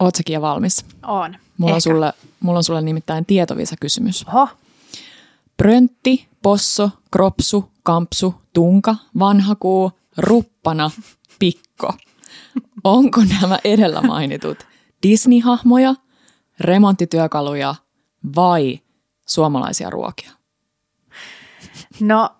Ootsakin jo valmis? On. Mulla on, sulle, mulla on sulle nimittäin tietovisa-kysymys. Oho. Pröntti, posso, kropsu, kampsu, tunka, vanhakuu, ruppana, pikko. Onko nämä edellä mainitut Disney-hahmoja, remonttityökaluja vai suomalaisia ruokia? No,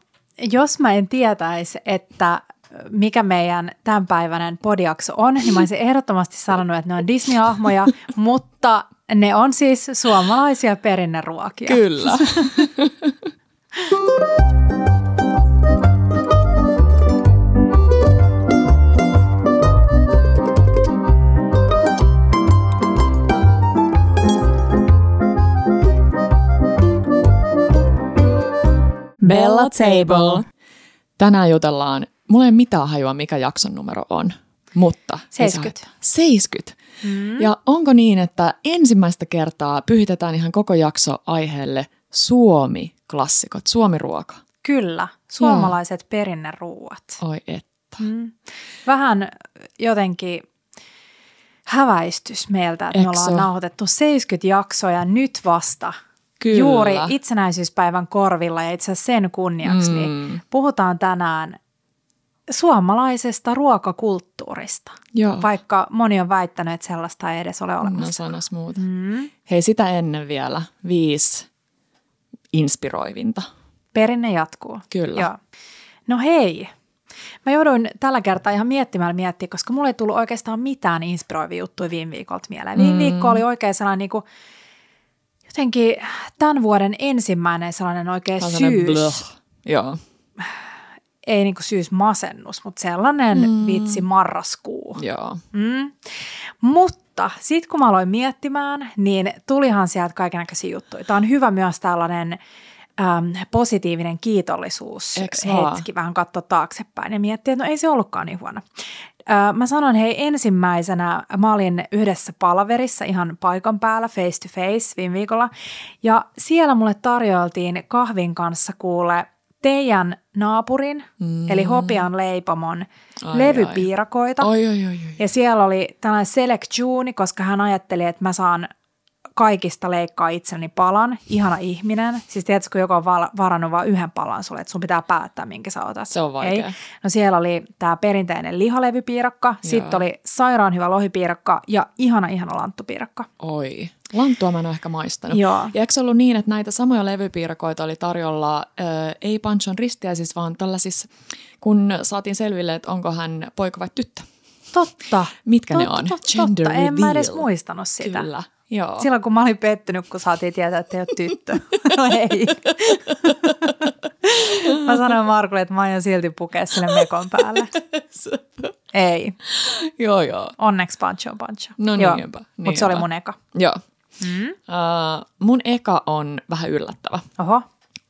jos mä en tietäisi, että mikä meidän tämänpäiväinen podiakso on, niin mä olisin ehdottomasti sanonut, että ne on Disney-hahmoja, mutta ne on siis suomalaisia perinneruokia. Kyllä. Bella Table. Tänään jutellaan, mulla ei ole mitään hajua, mikä jakson numero on, mutta... ei se 70. haittaa. 70. Mm. Ja onko niin, että ensimmäistä kertaa pyhitetään ihan koko jakso aiheelle Suomi-klassikot, Suomi-ruoka? Kyllä, suomalaiset perinneruuat. Oi että. Mm. Vähän jotenkin häväistys meiltä, että Eks me ollaan nauhoitettu 70 jaksoa ja nyt vasta Kyllä. juuri itsenäisyyspäivän korvilla ja itse asiassa sen kunniaksi, mm. niin Mm. puhutaan tänään suomalaisesta ruokakulttuurista, Joo, vaikka moni on väittänyt, että sellaista ei edes ole no olemassa. sanas muuta. Mm. Hei, sitä ennen vielä viisi inspiroivinta. Perinne jatkuu. Kyllä. Joo. No hei, mä jouduin tällä kertaa ihan miettimään miettiä, koska mulla ei tullut oikeastaan mitään inspiroivia juttuja viime viikolta mieleen. Viime Mm. viikko oli oikein sellainen niin kuin, jotenkin tämän vuoden ensimmäinen sellainen oikein Sellainen syys. blöh. Joo, Ei niin kuin syys masennus, mutta sellainen mm. vitsi marraskuu. joo. Mm. Mutta sitten kun mä aloin miettimään, niin tulihan sieltä kaikenlaisia juttuja. Tämä on hyvä myös tällainen äm, positiivinen kiitollisuus Eks hetki, vähän katsoa taaksepäin ja miettiä, että no ei se ollutkaan niin huono. Mä sanon hei ensimmäisenä, mä olin yhdessä palaverissa ihan paikan päällä face to face viime viikolla ja siellä mulle tarjoiltiin kahvin kanssa kuule teidän naapurin, mm. eli Hopian leipomon Ai, ai. levypiirakoita. Oi, oi, oi, oi. Ja siellä oli tällainen select June, koska hän ajatteli, että mä saan kaikista leikkaa itseni palan. Ihana ihminen. Siis tiedätkö, kun joku on val- varannut vain yhden palan sulle, että sun pitää päättää, minkä sä otat. Se on vaikea. Ei. No siellä oli tämä perinteinen lihalevypiirakka, sitten oli sairaan hyvä lohipiirakka ja ihana, ihana lanttupiirakka. Oi. Lanttua mä en ole ehkä maistanut. Joo. Ja eikö se ollut niin, että näitä samoja levypiirakoita oli tarjolla äh, ei Panchon ristiäisissä, vaan tällaisissa, kun saatiin selville, että onko hän poika vai tyttö. Totta. Mitkä totta, ne on? Totta, Gender totta. En mä edes muistanut sitä. Kyllä. Joo. Silloin kun mä olin pettynyt, kun saatiin tietää, että ei ole tyttö. No ei. Mä sanoin Markulle, että mä aion silti pukea sille mekon päälle. Ei. joo, joo. Onneksi Pancho on Pancho. No Joo. niinpä, Mutta se oli mun eka. Joo. Mm. Uh, mun eka on vähän yllättävä. Oho.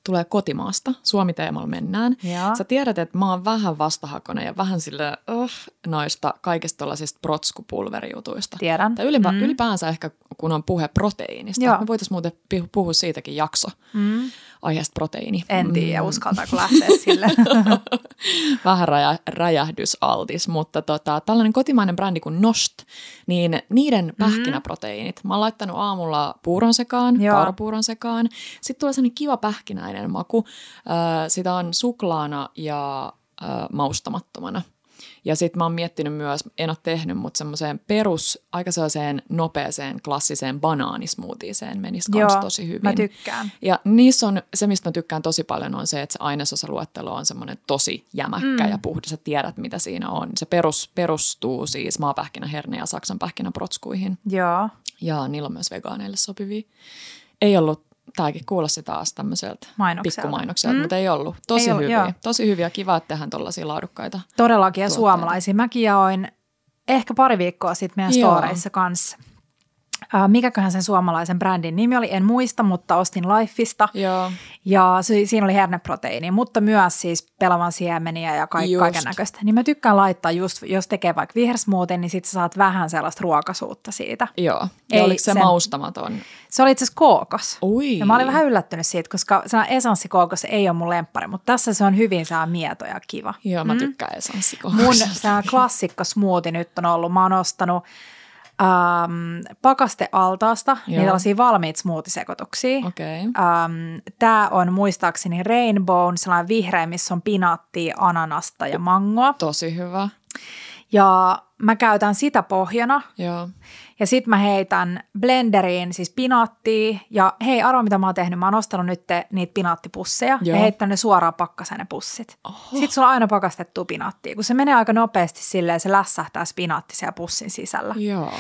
Tulee kotimaasta. Suomi-teemalla mennään. Joo. Sä tiedät, että mä oon vähän vastahakoinen ja vähän sille uh, noista kaikista tuollaisista protskupulverijutuista. Tiedän. Tai ylipä, Mm. ylipäänsä ehkä, kun on puhe proteiinista. Joo. Me voitaisiin muuten puhua siitäkin jakso Mm. Aiheesta proteiini. En tiedä, Mm. uskaltaako lähteä sille. Vähän raja, räjähdysaltis, mutta tota, tällainen kotimainen brändi kuin Nost, niin niiden pähkinäproteiinit. Mä oon laittanut aamulla puuron sekaan, Joo. kaurapuuron sekaan. Sitten tulee sellainen kiva pähkinäinen maku. Ö, sitä on suklaana ja ö, maustamattomana. Ja sitten mä oon miettinyt myös, en ole tehnyt, mutta semmoiseen perus, aika sellaiseen nopeeseen, klassiseen banaanismoothieseen menisi kans Joo, tosi hyvin. mä tykkään. Ja niissä on, se mistä mä tykkään tosi paljon on se, että se ainesosaluettelo on semmoinen tosi jämäkkä Mm. ja puhdas, sä tiedät mitä siinä on. Se perus, perustuu siis maapähkinäherne ja saksan pähkinäprotskuihin Joo. ja niillä on myös vegaaneille sopivia. Ei ollut, tämäkin kuulosti taas tämmöiseltä Mainokselta. pikkumainokselta, Mm. mm. mutta ei ollut. Tosi Ei ollut, hyviä, joo. tosi hyviä. Kiva, että tehdään tuollaisia laadukkaita. Todellakin ja Tuotteita. suomalaisia. Mäkin jaoin ehkä pari viikkoa sitten meidän Joo. storeissa kanssa. Äh, mikäköhän sen suomalaisen brändin nimi oli, en muista, mutta ostin Lifeista. Joo, Ja se, siinä oli herneproteiini, mutta myös siis pelavan siemeniä ja Just. kaiken näköistä. Niin mä tykkään laittaa just, jos tekee vaikka vihersmoothie, niin sit sä saat vähän sellaista ruokasuutta siitä. joo. Ja Ei oliko se sen- maustamaton? Se oli itse asiassa kookos. Ui. Ja mä olin vähän yllättynyt siitä, koska se esanssikookos ei ole mun lemppari, mutta tässä se on hyvin saa mieto ja kiva. Joo, mä Mm. tykkään esanssikokoisesta. Mun klassikko smoothie nyt on ollut. Mä oon ostanut ähm, pakastealtaasta, niin Joo. tällaisia valmiit smoothie-sekoituksia. Okei. Okay. Ähm, Tämä on muistaakseni Rainbow, sellainen vihreä, missä on pinaattia, ananasta ja mangoa. Tosi hyvä. Ja mä käytän sitä pohjana Joo. Ja sitten mä heitän blenderiin siis pinaattia. Ja hei, arvo mitä mä oon tehnyt, mä oon ostanut nyt niitä pinaattipusseja Joo. ja heittänyt ne suoraan pakkaseen ne pussit. Oho. Sitten sulla on aina pakastettua pinaattia, kun se menee aika nopeasti silleen, se lässähtää se pinaatti siellä pussin sisällä. Joo.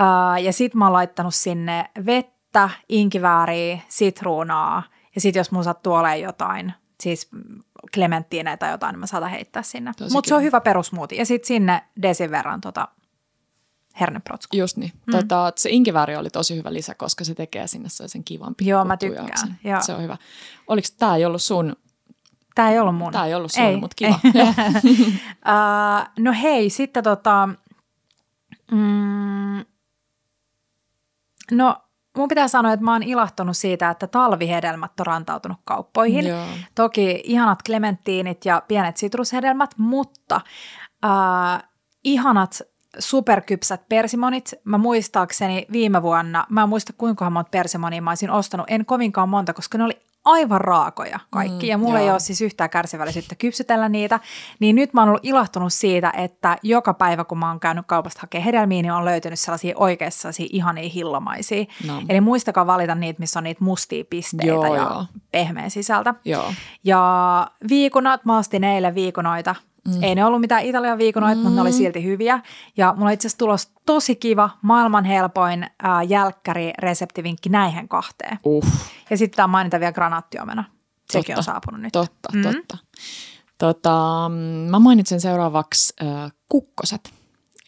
Uh, ja sit mä oon laittanut sinne vettä, inkivääriä, sitruunaa ja sit jos mun sattuu olemaan jotain, siis klementtiineä tai jotain, niin mä saatan heittää sinne. Mutta se on hyvä perusmuuti. Ja sit sinne desin verran tota herneprotskua. Just niin. Mm. Tota, se inkivääri oli tosi hyvä lisä, koska se tekee sinne sen kivan Joo, mä tykkään, joo. Se on hyvä. Oliko tämä ei ollut sun, Tää ei ollut mun. tämä ei ollut sun, Ei, mutta kiva. ei. Uh, no hei, sitten tota, mm, no mun pitää sanoa, että mä oon ilahtunut siitä, että talvihedelmät on rantautunut kauppoihin. Joo. Toki ihanat klementtiinit ja pienet sitrushedelmät, mutta äh, ihanat superkypsät persimonit. Mä muistaakseni viime vuonna, mä en muista kuinka monta persimonia mä olisin ostanut, en kovinkaan monta, koska ne oli aivan raakoja kaikki. Mm, ja mulla ei joo. ole siis yhtään kärsivällisyyttä kypsytellä niitä. Niin nyt mä oon ollut ilahtunut siitä, että joka päivä kun mä oon käynyt kaupasta hakemaan hedelmiä, niin on löytynyt sellaisia oikeassa sellaisia ihania hillomaisia. No. Eli muistakaa valita niitä, missä on niitä mustia pisteitä Joo, ja joo. pehmeä sisältä. Joo. Ja viikunat, mä ostin eilen viikunoita. Mm. Ei ne ollut mitään Italian viikunoita, mm. mutta ne oli silti hyviä. Ja mulla itse asiassa tulos tosi kiva, maailman helpoin äh, jälkkäri reseptivinkki näihin kahteen. Uh, Ja sitten pitää mainita vielä granaattiomena. Sekin Totta. on saapunut nyt. totta, Mm. totta. Tota, mm, mä mainitsen seuraavaksi äh, kukkoset.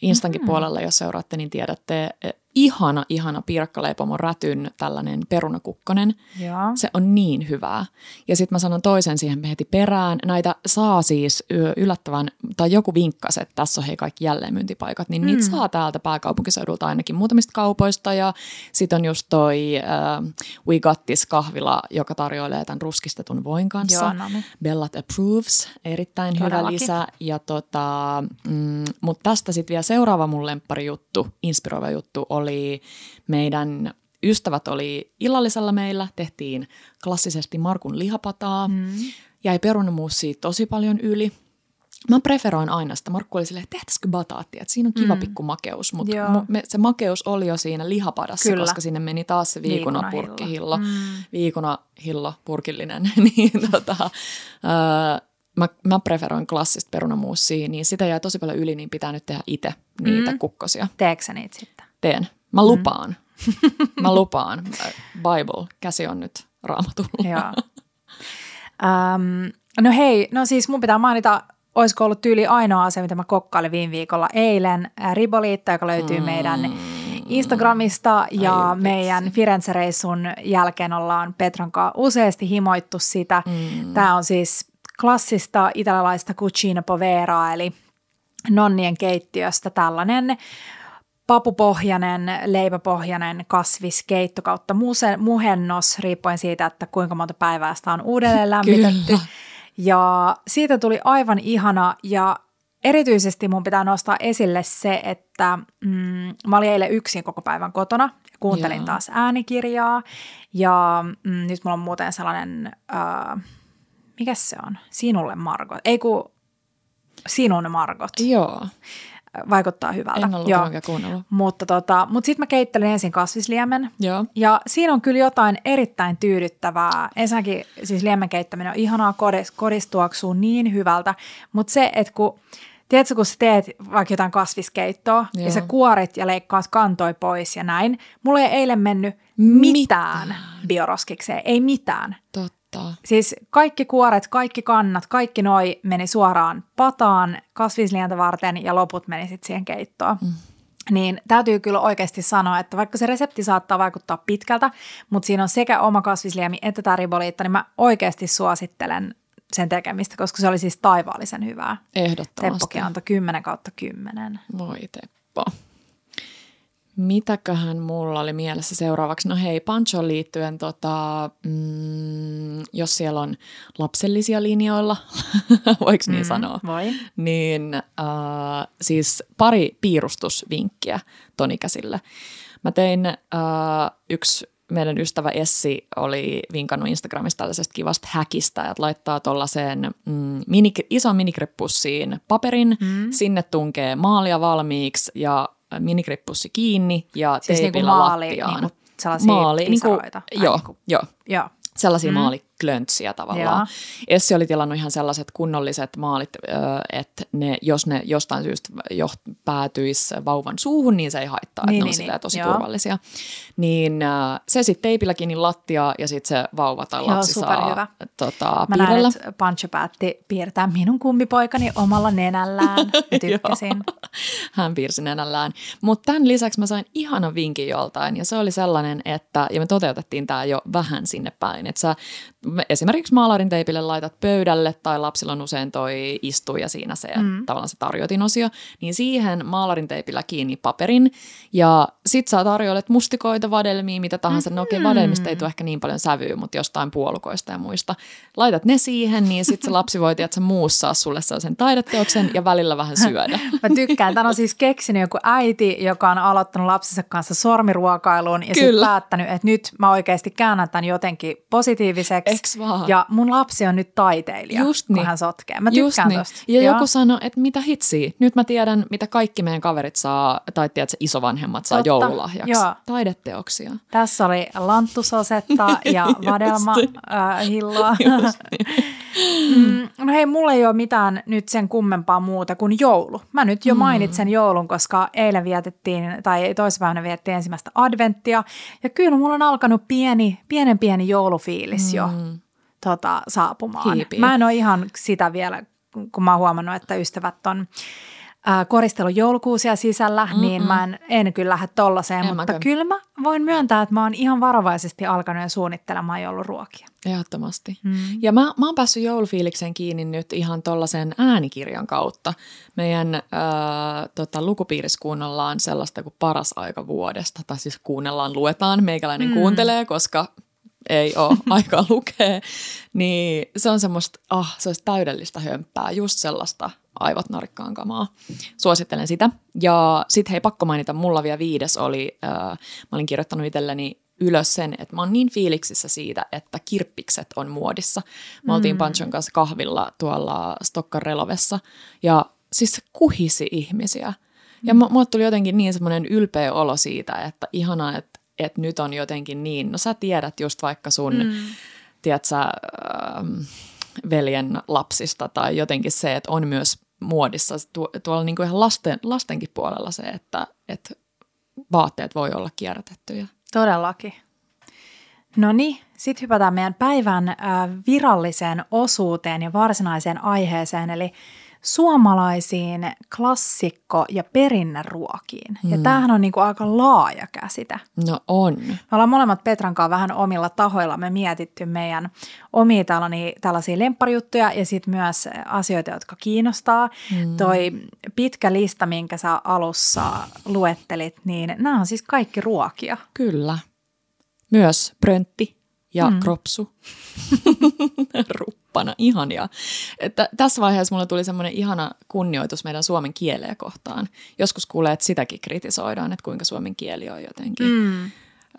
Instankin Mhm. puolella, jos seuraatte, niin tiedätte, ihana, ihana piirakkaleipomon rätyn tällainen perunakukkonen. Joo. Se on niin hyvää. Ja sitten mä sanon toisen siihen heti perään. Näitä saa siis yllättävän, tai joku vinkkasi, että tässä on hei kaikki jälleenmyyntipaikat, niin mm. niitä saa täältä pääkaupunkiseudulta ainakin muutamista kaupoista. Ja sitten on just toi äh, We Got This kahvila, joka tarjoilee tämän ruskistetun voin kanssa. Joo, no niin. Bellat Approves, erittäin hyvä Todellakin. lisä. Ja tota, mm, mutta tästä sitten vielä seuraava mun lempparijuttu, inspiroiva juttu, oli meidän ystävät oli illallisella meillä, tehtiin klassisesti Markun lihapataa, mm. jäi perunamuusia tosi paljon yli. Mä preferoin aina sitä. Markku oli silleen, että tehtäisikö bataattia, että siinä on kiva mm. pikku makeus, mutta mu- se makeus oli jo siinä lihapadassa, Kyllä. koska sinne meni taas se viikunapurkkihillo, Viikunahillo. Mm. viikunahillo, purkillinen, niin tota, öö, mä, mä preferoin klassista perunamuusia, niin sitä jää tosi paljon yli, niin pitää nyt tehdä itse niitä Mm. kukkosia. Teekö niitä sitten? Teen. Mä lupaan. Mä lupaan. Bible, käsi on nyt raamatulla. Joo. um, no hei, no siis mun pitää mainita, olisiko ollut tyyli ainoa asia, mitä mä kokkailin viime viikolla eilen. Riboliitta, joka löytyy mm. meidän Instagramista ja Ai meidän Firenze-reissun jälkeen ollaan Petran kanssa useasti himoittu sitä. Mm. Tämä on siis klassista italialaista cucina povera, eli nonnien keittiöstä tällainen papupohjainen, leipäpohjainen kasviskeitto kautta muhennos, riippuen siitä, että kuinka monta päivää sitä on uudelleen lämmitetty. Kyllä. Ja siitä tuli aivan ihana ja erityisesti mun pitää nostaa esille se, että mm, mä olin eilen yksin koko päivän kotona. Kuuntelin Joo. taas äänikirjaa ja mm, nyt mulla on muuten sellainen, äh, mikä se on? Sinulle Margot. Ei kun sinun Margot. Joo, Vaikuttaa hyvältä. en ollut Joo. kuunnellut. Mutta tota, mut sitten mä keittelin ensin kasvisliemen. Joo. Ja siinä on kyllä jotain erittäin tyydyttävää. Ensinnäkin siis liemen keittäminen on ihanaa, kodis, kodistuaksuu niin hyvältä. Mutta se, että kun, tiedätkö, kun sä teet vaikka jotain kasviskeittoa Joo. ja sä kuorit ja leikkaat kantoi pois ja näin. Mulla ei eilen mennyt Mitään. mitään bioroskikseen, ei mitään. Totta. Siis kaikki kuoret, kaikki kannat, kaikki noi meni suoraan pataan kasvislientä varten ja loput meni sitten siihen keittoon. Mm. Niin täytyy kyllä oikeasti sanoa, että vaikka se resepti saattaa vaikuttaa pitkältä, mutta siinä on sekä oma kasvisliemi että tämä riboliitta, niin mä oikeasti suosittelen sen tekemistä, koska se oli siis taivaallisen hyvää. Ehdottomasti. Teppokin antoi 10 kautta 10. Voi Teppo. Mitäköhän mulla oli mielessä seuraavaksi? No hei, Panchoon liittyen, tota, mm, jos siellä on lapsellisia linjoilla, voiko niin mm, sanoa? Voi. Niin äh, siis pari piirustusvinkkiä tonikäsille. Mä tein äh, yksi meidän ystävä Essi oli vinkannut Instagramista tällaisesta kivasta häkistä, että laittaa tuollaiseen mm, mini, ison minikreppussiin paperin, mm. sinne tunkee maalia valmiiksi ja minikrippussi kiinni ja siis teipillä niinku maali, lattiaan. Niinku sellaisia maali, niinku, joo, niinku, joo, joo. Sellaisia mm. maali, klöntsiä tavallaan. Joo. Essi oli tilannut ihan sellaiset kunnolliset maalit, että ne, jos ne jostain syystä jo päätyisi vauvan suuhun, niin se ei haittaa, niin, että niin, ne on niin, tosi joo. turvallisia. Niin se sitten teipillä kiinni lattia ja sitten se vauva tai lapsi joo, saa tota, Mä piirrellä. näen, että Pancho päätti piirtää minun kummipoikani omalla nenällään. Tykkäsin. Hän piirsi nenällään. Mutta tämän lisäksi mä sain ihanan vinkin joltain ja se oli sellainen, että, ja me toteutettiin tämä jo vähän sinne päin, että sä esimerkiksi maalarin teipille laitat pöydälle tai lapsilla on usein toi istuja siinä se mm. tavallaan se tarjotinosio, niin siihen maalarin teipillä kiinni paperin ja sit sä tarjoilet mustikoita, vadelmia, mitä tahansa. Mm-hmm. No okei, okay, vadelmista ei tule ehkä niin paljon sävyä, mutta jostain puolukoista ja muista. Laitat ne siihen, niin sit se lapsi voi tiedätkö, muussaa sulle sellaisen taideteoksen ja välillä vähän syödä. Mä tykkään. Tän on siis keksinyt joku äiti, joka on aloittanut lapsensa kanssa sormiruokailuun ja sitten päättänyt, että nyt mä oikeasti käännän tämän jotenkin positiiviseksi. Eks vaan? Ja mun lapsi on nyt taiteilija, Just niin. kun hän sotkee. Mä tykkään niin. tosta. Ja, ja joku sanoi, että mitä hitsiä. Nyt mä tiedän, mitä kaikki meidän kaverit saa, tai tiedätkö, isovanhemmat saa Totta. joululahjaksi. Joo. Taideteoksia. Tässä oli lanttusosetta ja vadelma äh, hilloa. Niin. mm, no hei, mulla ei ole mitään nyt sen kummempaa muuta kuin joulu. Mä nyt jo mm. mainitsen joulun, koska eilen vietettiin, tai toispäivänä vietettiin ensimmäistä adventtia. Ja kyllä mulla on alkanut pieni, pienen pieni joulufiilis mm. jo tota, saapumaan. Hiipii. Mä en ole ihan sitä vielä, kun mä oon huomannut, että ystävät on äh, koristellut joulukuusia sisällä, Mm-mm. niin mä en, en kyllä lähde tollaiseen, en mutta kyllä mä voin myöntää, että mä oon ihan varovaisesti alkanut jo suunnittelemaan jouluruokia. Ehdottomasti. Mm. Ja mä, mä oon päässyt joulufiilikseen kiinni nyt ihan tollaisen äänikirjan kautta. Meidän äh, tota, lukupiirissä kuunnellaan sellaista kuin paras aika vuodesta, tai siis kuunnellaan, luetaan, meikäläinen mm. kuuntelee, koska ei ole aikaa lukea, niin se on semmoista, ah, se olisi täydellistä hömppää, just sellaista aivot narikkaan kamaa. Suosittelen sitä. Ja sitten hei, pakko mainita, mulla vielä viides oli, äh, mä olin kirjoittanut itselleni ylös sen, että mä oon niin fiiliksissä siitä, että kirppikset on muodissa. Mä oltiin mm. Panchon kanssa kahvilla tuolla Stokkan Relovessa ja siis se kuhisi ihmisiä. Ja mm. mulle tuli jotenkin niin semmoinen ylpeä olo siitä, että ihanaa, että, että nyt on jotenkin niin, no sä tiedät just vaikka sun, mm. tiedätkö, äh, veljen lapsista tai jotenkin se, että on myös muodissa tuolla niin kuin ihan lasten, lastenkin puolella se, että, että vaatteet voi olla kierrätettyjä. Todellakin. No niin, sitten hypätään meidän päivän äh, viralliseen osuuteen ja varsinaiseen aiheeseen, eli suomalaisiin klassikko- ja perinneruokiin. Mm. Ja tämähän on niinku aika laaja käsite. No on. Me ollaan molemmat Petran kanssa vähän omilla tahoilla me mietitty meidän omia tällaisia, tällaisia lempparijuttuja ja sitten myös asioita, jotka kiinnostaa. Mm. Toi pitkä lista, minkä sä alussa luettelit, niin nämä on siis kaikki ruokia. Kyllä. Myös pröntti ja mm. kropsu. Ruppana, ihania. Että tässä vaiheessa mulla tuli semmoinen ihana kunnioitus meidän suomen kieleä kohtaan. Joskus kuulee, että sitäkin kritisoidaan, että kuinka suomen kieli on jotenkin mm.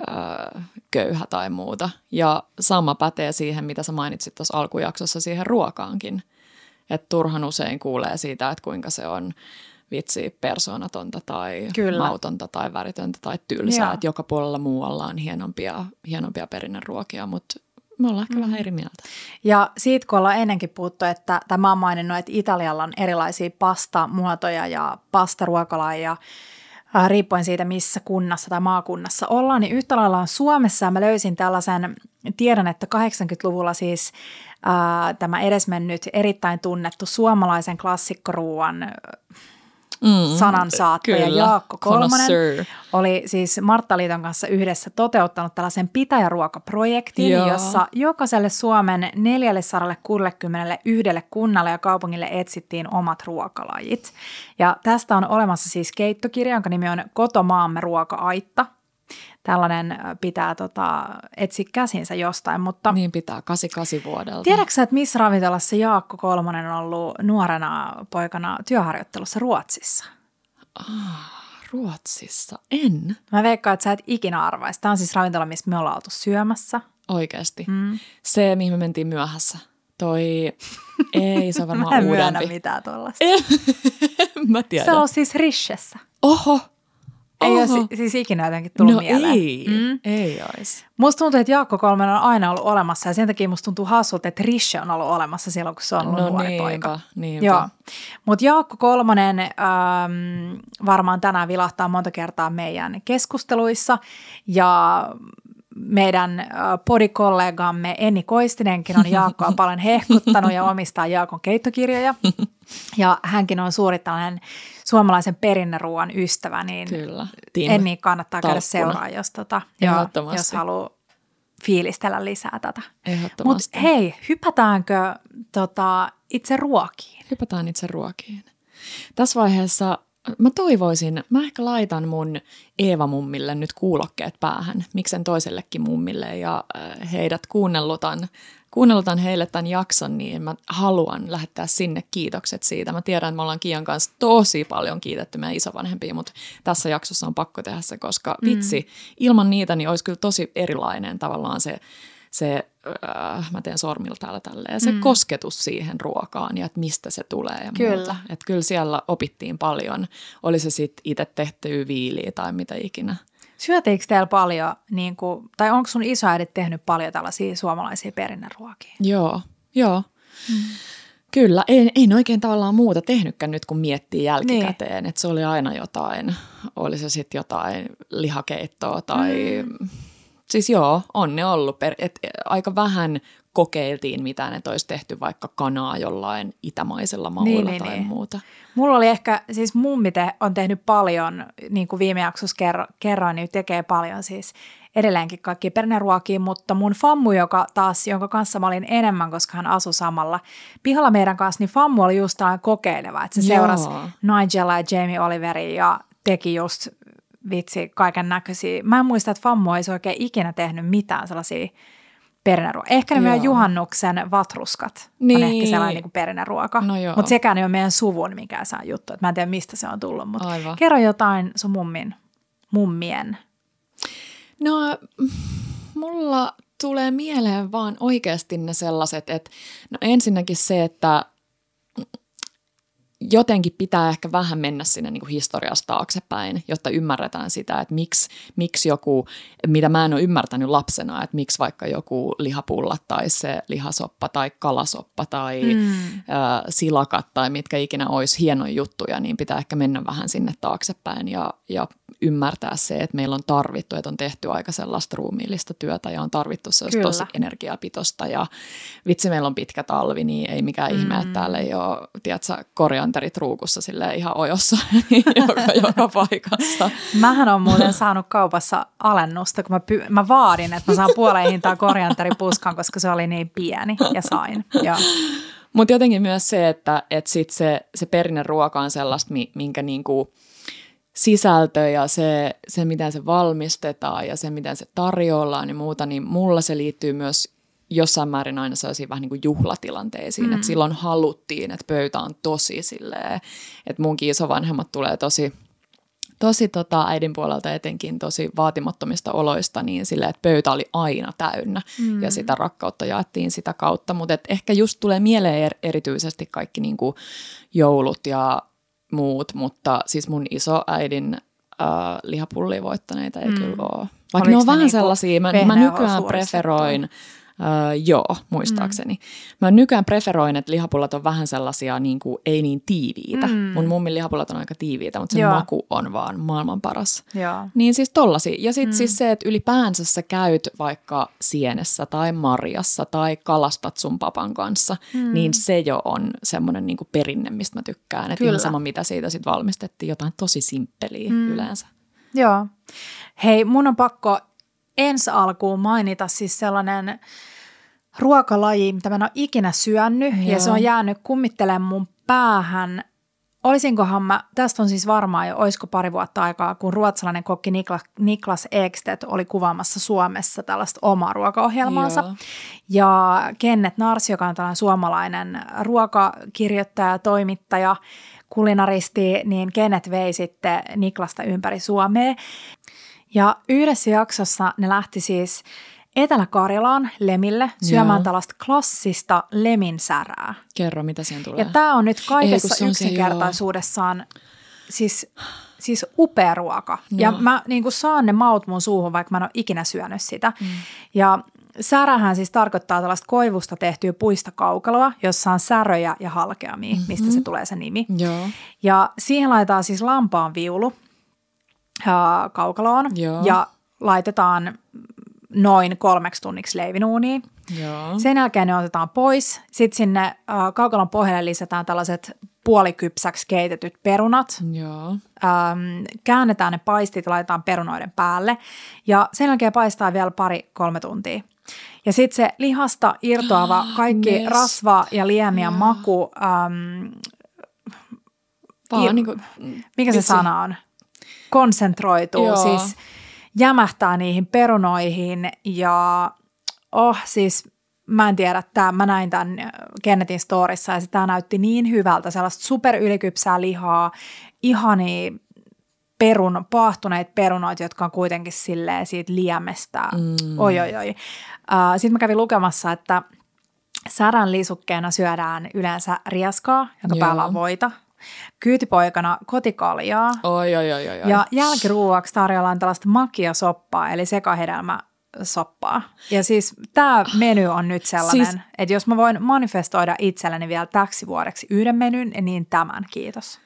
öö, köyhä tai muuta. Ja sama pätee siihen, mitä sä mainitsit tuossa alkujaksossa siihen ruokaankin. Että turhan usein kuulee siitä, että kuinka se on vitsi persoonatonta tai Kyllä. mautonta tai väritöntä tai tylsää. Että joka puolella muualla on hienompia, hienompia perinneruokia, mutta me ollaan ehkä mm. vähän eri mieltä. Ja siitä kun ollaan ennenkin puhuttu, että tämä on maininnut, että Italialla on erilaisia pastamuotoja ja pastaruokalaja äh, riippuen siitä, missä kunnassa tai maakunnassa ollaan, niin yhtä lailla on Suomessa. Mä löysin tällaisen, tiedän, että 80-luvulla siis ää, äh, tämä edesmennyt erittäin tunnettu suomalaisen klassikkoruuan mm, sanansaattaja kyllä. Jaakko Kolmonen Connoisseur. oli siis Martta-liiton kanssa yhdessä toteuttanut tällaisen pitäjäruokaprojektin, Joo. jossa jokaiselle Suomen 461 kunnalle ja kaupungille etsittiin omat ruokalajit. Ja tästä on olemassa siis keittokirja, jonka nimi on Kotomaamme ruoka-aitta. Tällainen pitää tota, etsiä käsinsä jostain, mutta Niin pitää, 88 vuodelta. Tiedätkö että missä ravintolassa Jaakko Kolmonen on ollut nuorena poikana työharjoittelussa Ruotsissa? Ruotsissa? En Mä veikkaan, että sä et ikinä arvaisi. Tämä on siis ravintola, missä me ollaan oltu syömässä. oikeasti. Mm. Se, mihin me mentiin myöhässä. Toi, ei, se on Mä varmaan en myönnä uudempi. mitään tuollaista. Mä Se tiedän. on siis Rishessä. Oho! Ei ole Oho. si- siis ikinä jotenkin tullut no mieleen. ei, Mm. ei ois. Musta tuntuu, että Jaakko Kolmonen on aina ollut olemassa ja sen takia musta tuntuu hassulta, että Rishe on ollut olemassa silloin, kun se on ollut No nuori niinpä, poika. niinpä. Joo. Mutta Jaakko Kolmonen ähm, varmaan tänään vilahtaa monta kertaa meidän keskusteluissa ja meidän podikollegamme Enni Koistinenkin on Jaakkoa paljon hehkuttanut ja omistaa Jaakon keittokirjoja. Ja hänkin on suuri tällainen suomalaisen perinneruuan ystävä, niin Kyllä. Enni kannattaa käydä seuraa, jos, tota, joo, jos haluaa fiilistellä lisää tätä. Mutta hei, hypätäänkö tota, itse ruokiin? Hypätään itse ruokiin. Tässä vaiheessa mä toivoisin, mä ehkä laitan mun Eeva-mummille nyt kuulokkeet päähän, miksen toisellekin mummille ja äh, heidät kuunnellutan, kuunnellutan heille tämän jakson, niin mä haluan lähettää sinne kiitokset siitä. Mä tiedän, että me ollaan Kian kanssa tosi paljon kiitetty meidän isovanhempia, mutta tässä jaksossa on pakko tehdä se, koska vitsi, ilman niitä niin olisi kyllä tosi erilainen tavallaan se, se äh, mä teen sormilla täällä tälleen, se mm. kosketus siihen ruokaan ja että mistä se tulee ja Kyllä. muuta. Että kyllä siellä opittiin paljon, oli se sitten itse tehtyä viiliä tai mitä ikinä. Syötiinkö teillä paljon, niin kuin, tai onko sun isoäidit tehnyt paljon tällaisia suomalaisia perinneruokia? Joo, joo. Mm. Kyllä, ei, ei ne oikein tavallaan muuta tehnytkään nyt, kun miettii jälkikäteen. Niin. Että se oli aina jotain, oli se sitten jotain lihakeittoa tai... Mm. Siis joo, on ne ollut. Per, et, aika vähän kokeiltiin, mitä ne olisi tehty vaikka kanaa jollain itämaisella mauilla Niin, niin, tai niin. muuta. Mulla oli ehkä, siis mummi te, on tehnyt paljon, niin kuin viime jaksossa kerro, kerroin, niin tekee paljon siis edelleenkin kaikki perinneruokia, mutta mun fammu, joka taas, jonka kanssa mä olin enemmän, koska hän asui samalla pihalla meidän kanssa, niin fammu oli just tällainen kokeileva, että se Joo. seurasi Nigella ja Jamie Oliveria ja teki just vitsi kaiken näköisiä. Mä en muista, että fammu ei oikein ikinä tehnyt mitään sellaisia perinneruokia. Ehkä ne Joo. meidän juhannuksen vatruskat on Niin. ehkä sellainen niin kuin perinneruoka. No. Mutta sekään ei ole meidän suvun mikään saa juttu. Että mä en tiedä, mistä se on tullut. Mutta Aivan. kerro jotain sun mummin, mummien. No, mulla tulee mieleen vaan oikeasti ne sellaiset, että no ensinnäkin se, että jotenkin pitää ehkä vähän mennä sinne niin kuin historiasta taaksepäin, jotta ymmärretään sitä, että miksi, miksi joku, mitä mä en ole ymmärtänyt lapsena, että miksi vaikka joku lihapulla tai se lihasoppa tai kalasoppa tai mm. ä, silakat tai mitkä ikinä olisi hienoja juttuja, niin pitää ehkä mennä vähän sinne taaksepäin ja, ja ymmärtää se, että meillä on tarvittu, että on tehty aika sellaista ruumiillista työtä ja on tarvittu sellaista Kyllä. tosi energiapitosta ja vitsi meillä on pitkä talvi, niin ei mikään mm. ihme, että täällä ei ole, tiedätkö, korianterit ruukussa sille ihan ojossa joka, joka paikassa. Mähän on muuten saanut kaupassa alennusta, kun mä, py- mä vaadin, että mä saan puoleen hintaa korianteripuskan, koska se oli niin pieni ja sain. Ja. Mutta jotenkin myös se, että et sit se, se perinneruoka on sellaista, mi- minkä niinku sisältö ja se, se, miten se valmistetaan ja se, miten se tarjoillaan ja muuta, niin mulla se liittyy myös jossain määrin aina sellaisiin vähän niin kuin juhlatilanteisiin, mm. että silloin haluttiin, että pöytä on tosi silleen, että munkin isovanhemmat tulee tosi, tosi tota, äidin puolelta etenkin tosi vaatimattomista oloista, niin silleen, että pöytä oli aina täynnä mm. ja sitä rakkautta jaettiin sitä kautta, mutta ehkä just tulee mieleen er- erityisesti kaikki niin kuin joulut ja muut, mutta siis mun isoäidin äh, lihapullia voittaneita ei mm. kyllä ole. Vaikka Oliko ne on vähän niinku sellaisia, mä, mä nykyään suoristettua? preferoin Öö, joo, muistaakseni. Mm. Mä nykyään preferoin, että lihapullat on vähän sellaisia niin kuin, ei niin tiiviitä. Mm. Mun mummin lihapullat on aika tiiviitä, mutta se joo. maku on vaan maailman paras. Joo. Niin siis tollasi. Ja sitten mm. siis se, että ylipäänsä sä käyt vaikka sienessä tai marjassa tai kalastat sun papan kanssa, mm. niin se jo on semmoinen niin perinne, mistä mä tykkään. Että ihan sama, mitä siitä sitten valmistettiin, jotain tosi simppeliä mm. yleensä. Joo. Hei, mun on pakko ensi alkuun mainita siis sellainen ruokalaji, mitä mä en ole ikinä syönyt Joo. ja se on jäänyt kummittelemaan mun päähän. Olisinkohan mä, tästä on siis varmaan jo, oisko pari vuotta aikaa, kun ruotsalainen kokki Niklas, Niklas Ekstedt oli kuvaamassa Suomessa tällaista omaa ruokaohjelmaansa. Joo. Ja Kenneth Nars, joka on tällainen suomalainen ruokakirjoittaja, toimittaja, kulinaristi, niin Kenneth vei sitten Niklasta ympäri Suomea. Ja yhdessä jaksossa ne lähti siis Etelä-Karjalaan Lemille syömään Joo. tällaista klassista lemin särää. Kerro, mitä siihen tulee. Ja tämä on nyt kaikessa Ei, yksinkertaisuudessaan siis, siis upea ruoka. No. Ja mä niin saan ne maut mun suuhun, vaikka mä en ole ikinä syönyt sitä. Mm. Ja särähän siis tarkoittaa tällaista koivusta tehtyä puista kaukaloa, jossa on säröjä ja halkeamia, mm-hmm. mistä se tulee se nimi. Joo. Ja siihen laitetaan siis lampaan viulu kaukaloon Joo. ja laitetaan noin kolmeksi tunniksi leivinuuniin. Joo. Sen jälkeen ne otetaan pois. Sitten sinne äh, kaukalon pohjalle lisätään tällaiset puolikypsäksi keitetyt perunat. Joo. Ähm, käännetään ne paistit ja laitetaan perunoiden päälle. Ja sen jälkeen paistaa vielä pari-kolme tuntia. Ja sitten se lihasta irtoava kaikki yes. rasva ja liemiä yeah. maku. Ähm, Vaan il- niin kuin, mikä se sana on? Konsentroituu. Joo. Siis jämähtää niihin perunoihin ja oh siis mä en tiedä, että mä näin tämän Kennetin storissa ja sitä näytti niin hyvältä, sellaista superylikypsää lihaa, ihani perun, paahtuneet perunoit, jotka on kuitenkin silleen siitä liemestä. Mm. Oi, oi, oi. Uh, Sitten mä kävin lukemassa, että särän lisukkeena syödään yleensä rieskaa, jonka Joo. päällä on voita, kyytipoikana kotikaljaa. Oi, oi, oi, oi. Ja jälkiruuaksi tarjoillaan tällaista makia-soppaa, eli sekahedelmä soppaa. Ja siis tämä meny on nyt sellainen, siis, että jos mä voin manifestoida itselleni vielä täksi vuodeksi yhden menyn, niin tämän, kiitos.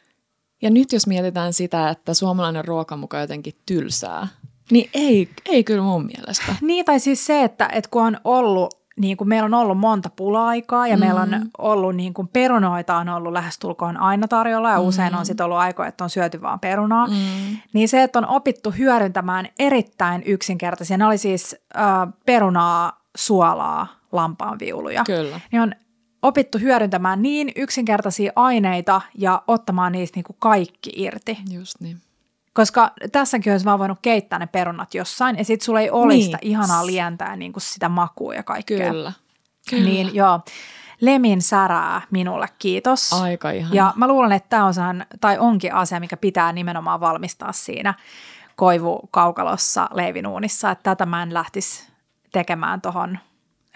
Ja nyt jos mietitään sitä, että suomalainen ruoka mukaan jotenkin tylsää, niin ei, ei kyllä mun mielestä. Niin, tai siis se, että, että kun on ollut niin kuin meillä on ollut monta pula-aikaa ja mm. meillä on mm. ollut niin kuin perunoita on ollut lähestulkoon aina tarjolla ja mm. usein on sitten ollut aikoja, että on syöty vaan perunaa. Mm. Niin se, että on opittu hyödyntämään erittäin yksinkertaisia, ne oli siis äh, perunaa, suolaa, lampaanviuluja. Kyllä. Niin on opittu hyödyntämään niin yksinkertaisia aineita ja ottamaan niistä niin kuin kaikki irti. Just niin. Koska tässäkin olisi vaan voinut keittää ne perunat jossain ja sitten sulla ei olisi niin. sitä ihanaa lientää niin kuin sitä makua ja kaikkea. Kyllä. Kyllä. Niin joo, Lemin särää minulle, kiitos. Aika ihan. Ja mä luulen, että tämä on sehän, tai onkin asia, mikä pitää nimenomaan valmistaa siinä koivukaukalossa leivinuunissa, että tätä mä en lähtisi tekemään tuohon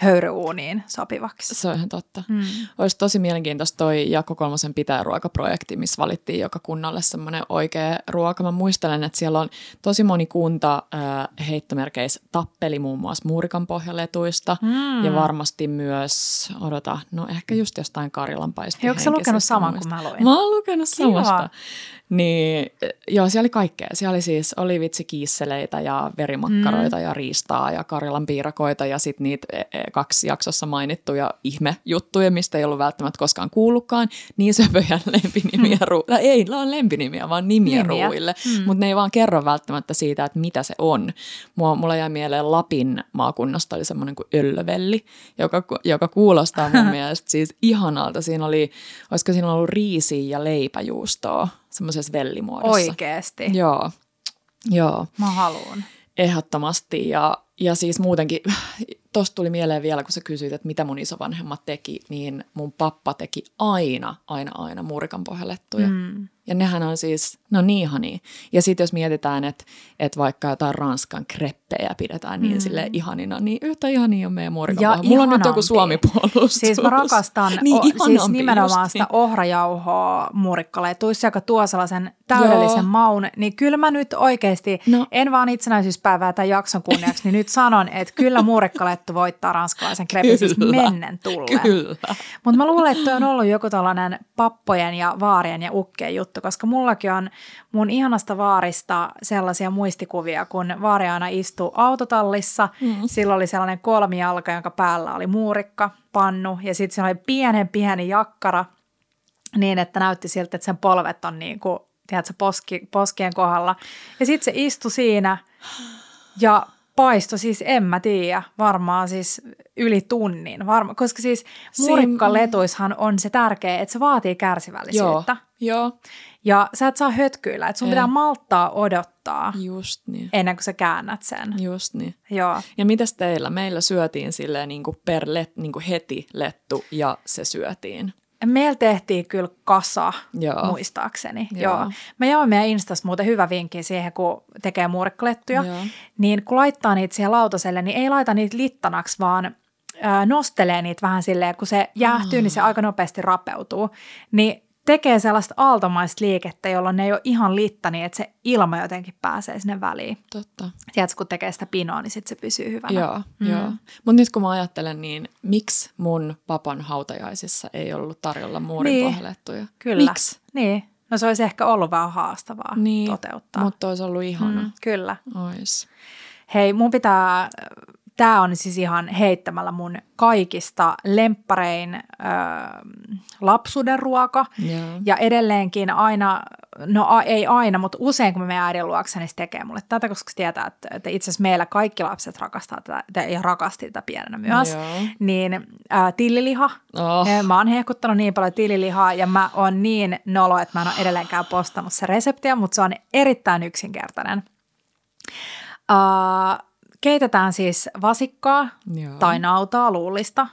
höyryuuniin sopivaksi. Se on ihan totta. Mm. Olisi tosi mielenkiintoista toi Jakko Kolmosen pitäjäruokaprojekti, missä valittiin joka kunnalle semmoinen oikea ruoka. Mä muistelen, että siellä on tosi moni kunta äh, heittomerkeissä tappeli muun muassa muurikan pohjaletuista mm. ja varmasti myös, odota, no ehkä just jostain Karjalan paistia. Onko lukenut saman kuin mä luin? Mä oon lukenut samasta. Niin, joo, siellä oli kaikkea. Siellä oli siis olivitsikiisseleitä ja verimakkaroita mm. ja riistaa ja Karjalan piirakoita ja sitten niitä e, e, kaksi jaksossa mainittuja ihmejuttuja, mistä ei ollut välttämättä koskaan kuullutkaan. Niin söpöjä lempinimiä, mm. ruu- ei, ne on lempinimiä, vaan nimiä, nimiä. ruuille. Mm. Mutta ne ei vaan kerro välttämättä siitä, että mitä se on. Mua, mulla jäi mieleen Lapin maakunnasta oli semmoinen kuin Öllövelli, joka, joka kuulostaa mun mielestä siis ihanalta. Siinä oli, olisiko siinä ollut riisiä ja leipäjuustoa semmoisessa vellimuodossa. Oikeesti? Joo. Joo. Mä haluan. Ehdottomasti ja, ja siis muutenkin, tosta tuli mieleen vielä, kun sä kysyit, että mitä mun isovanhemmat teki, niin mun pappa teki aina, aina, aina muurikan pohjalettuja. Mm. Ja nehän on siis, ne on niin ihania. Ja sitten jos mietitään, että, että vaikka jotain Ranskan kreppejä pidetään niin mm. sille ihanina, niin yhtä ihania on meidän muurikan Mulla on nyt joku suomi-puolustus. Siis mä rakastan niin, o, siis nimenomaan sitä ohrajauhoa muurikkaletuissa, joka tuo sellaisen täydellisen Joo. maun. Niin kyllä mä nyt oikeasti, no. en vaan itsenäisyyspäivää tai jakson kunniaksi, niin nyt sanon, että kyllä muurikkalet haettu voittaa ranskalaisen krepin siis mennen tulleen. Kyllä. Mutta mä luulen, että on ollut joku tällainen pappojen ja vaarien ja ukkeen juttu, koska mullakin on mun ihanasta vaarista sellaisia muistikuvia, kun vaari aina istui autotallissa. Mm. Sillä oli sellainen kolmijalka, jonka päällä oli muurikka, pannu ja sitten siinä oli pienen pieni jakkara niin, että näytti siltä, että sen polvet on niin kuin, tiedätkö, poski, poskien kohdalla. Ja sitten se istui siinä ja paisto siis, en mä tiedä, varmaan siis yli tunnin. Varma, koska siis murikkaletuishan on se tärkeä, että se vaatii kärsivällisyyttä. Joo, joo. Ja sä et saa hötkyillä, että sun Ei. pitää malttaa odottaa Just niin. ennen kuin sä käännät sen. Just niin. Joo. Ja mitäs teillä? Meillä syötiin silleen niin kuin per let, niin kuin heti lettu ja se syötiin. Meillä tehtiin kyllä kasa, Joo. muistaakseni. Joo. Joo. Mä jaoin meidän Instasta muuten hyvä vinkki siihen, kun tekee muurikklettuja. Joo. Niin kun laittaa niitä siihen lautaselle, niin ei laita niitä littanaksi, vaan nostelee niitä vähän silleen, kun se jäähtyy, niin se aika nopeasti rapeutuu. Niin tekee sellaista aaltomaista liikettä, jolloin ne ei ole ihan litta, niin että se ilma jotenkin pääsee sinne väliin. Totta. Tiedätkö, kun tekee sitä pinoa, niin sitten se pysyy hyvänä. Joo, mm. joo. Mutta nyt kun mä ajattelen, niin miksi mun papan hautajaisissa ei ollut tarjolla muurin Niin. pohlettuja? Kyllä. Miksi? Niin. No se olisi ehkä ollut vähän haastavaa Niin, toteuttaa. mutta olisi ollut ihana. Mm, kyllä. Ois. Hei, mun pitää, tämä on siis ihan heittämällä mun kaikista lempparein ö, lapsuuden ruoka. Joo. Ja edelleenkin aina, no a, ei aina, mutta usein kun mä menen äidin luokse, niin se tekee mulle tätä, koska se tietää, että, että itse asiassa meillä kaikki lapset rakastaa tätä ja rakasti tätä pienenä myös. Joo. Niin ä, tilliliha. Oh. Mä oon hehkuttanut niin paljon tillilihaa ja mä oon niin nolo, että mä en ole edelleenkään postannut se reseptiä, mutta se on erittäin yksinkertainen. Uh, keitetään siis vasikkaa Joo. tai nautaa luullista,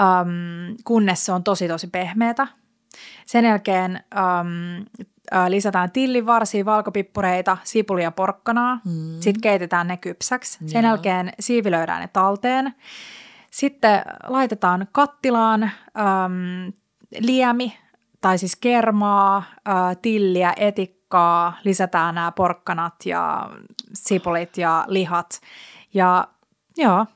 um, kunnes se on tosi tosi pehmeätä. Sen jälkeen um, uh, lisätään tillivarsia, valkopippureita, sipulia ja porkkanaa. Mm. Sitten keitetään ne kypsäksi. Sen Joo. jälkeen siivilöidään ne talteen. Sitten laitetaan kattilaan um, liemi tai siis kermaa, uh, tilliä, etikkaa, lisätään nämä porkkanat ja sipulit ja lihat. Ja joo,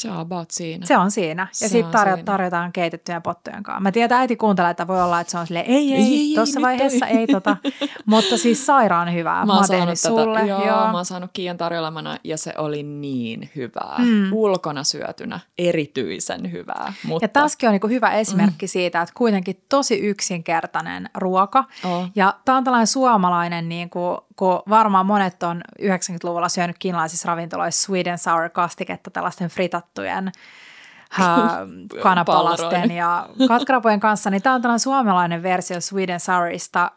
Se on about siinä. se on siinä. Ja sitten tarjo- tarjotaan keitettyjen pottujen kanssa. Mä tiedän, äiti kuuntelee, että voi olla, että se on silleen, ei, ei, Ei, tuossa vaiheessa ei. ei tota. Mutta siis sairaan hyvää. Mä, oon tehnyt sulle. tätä, joo, joo. mä oon saanut Kiian tarjoilemana ja se oli niin hyvää. Mm. Ulkona syötynä erityisen hyvää. Mutta, Ja tässäkin on niinku hyvä esimerkki mm. siitä, että kuitenkin tosi yksinkertainen ruoka. Oh. Ja tämä on tällainen suomalainen, niin kuin, kun varmaan monet on 90-luvulla syönyt kiinalaisissa ravintoloissa Sweden sour kastiketta tällaisten fritattujen kanapalasten ja katkarapujen kanssa, niin tämä on tällainen suomalainen versio Sweden sourista.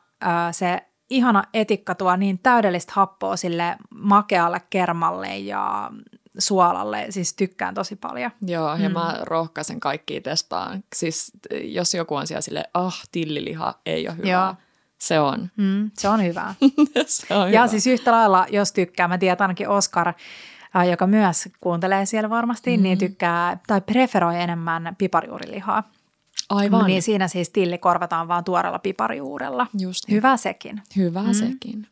Se ihana etikka tuo niin täydellistä happoa sille makealle kermalle ja suolalle, siis tykkään tosi paljon. Joo, ja mm. mä rohkaisen kaikkia testaan. Siis jos joku on siellä silleen, ah, tilliliha ei ole hyvä. Joo. Se on. Mm, se on hyvä. se on Ja hyvä. siis yhtä lailla, jos tykkää, mä tiedän ainakin Oscar, äh, joka myös kuuntelee siellä varmasti, mm-hmm. niin tykkää tai preferoi enemmän piparijuurilihaa. Aivan. Niin siinä siis tilli korvataan vaan tuorella piparijuurella. Just niin. Hyvä sekin. Hyvä mm. sekin.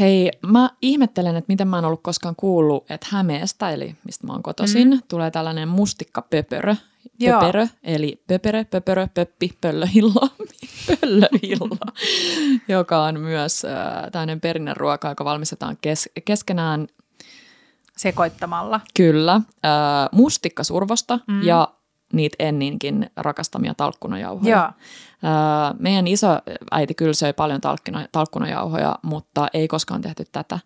Hei, mä ihmettelen, että miten mä en ollut koskaan kuullut, että Hämeestä, eli mistä mä oon kotoisin, mm. tulee tällainen mustikkapöpörö. Joo. Pöperö, eli pöperö, pöperö, pöppi, pöllöhillo, pöllöhillo, joka on myös äh, tämmöinen perinneruoka, joka valmistetaan kes- keskenään Sekoittamalla. Kyllä, äh, mustikkasurvosta mm. ja niitä Enninkin rakastamia talkkunajauhoja. Joo. Meidän iso äiti kyllä söi paljon talkkina, talkkunajauhoja, mutta ei koskaan tehty tätä.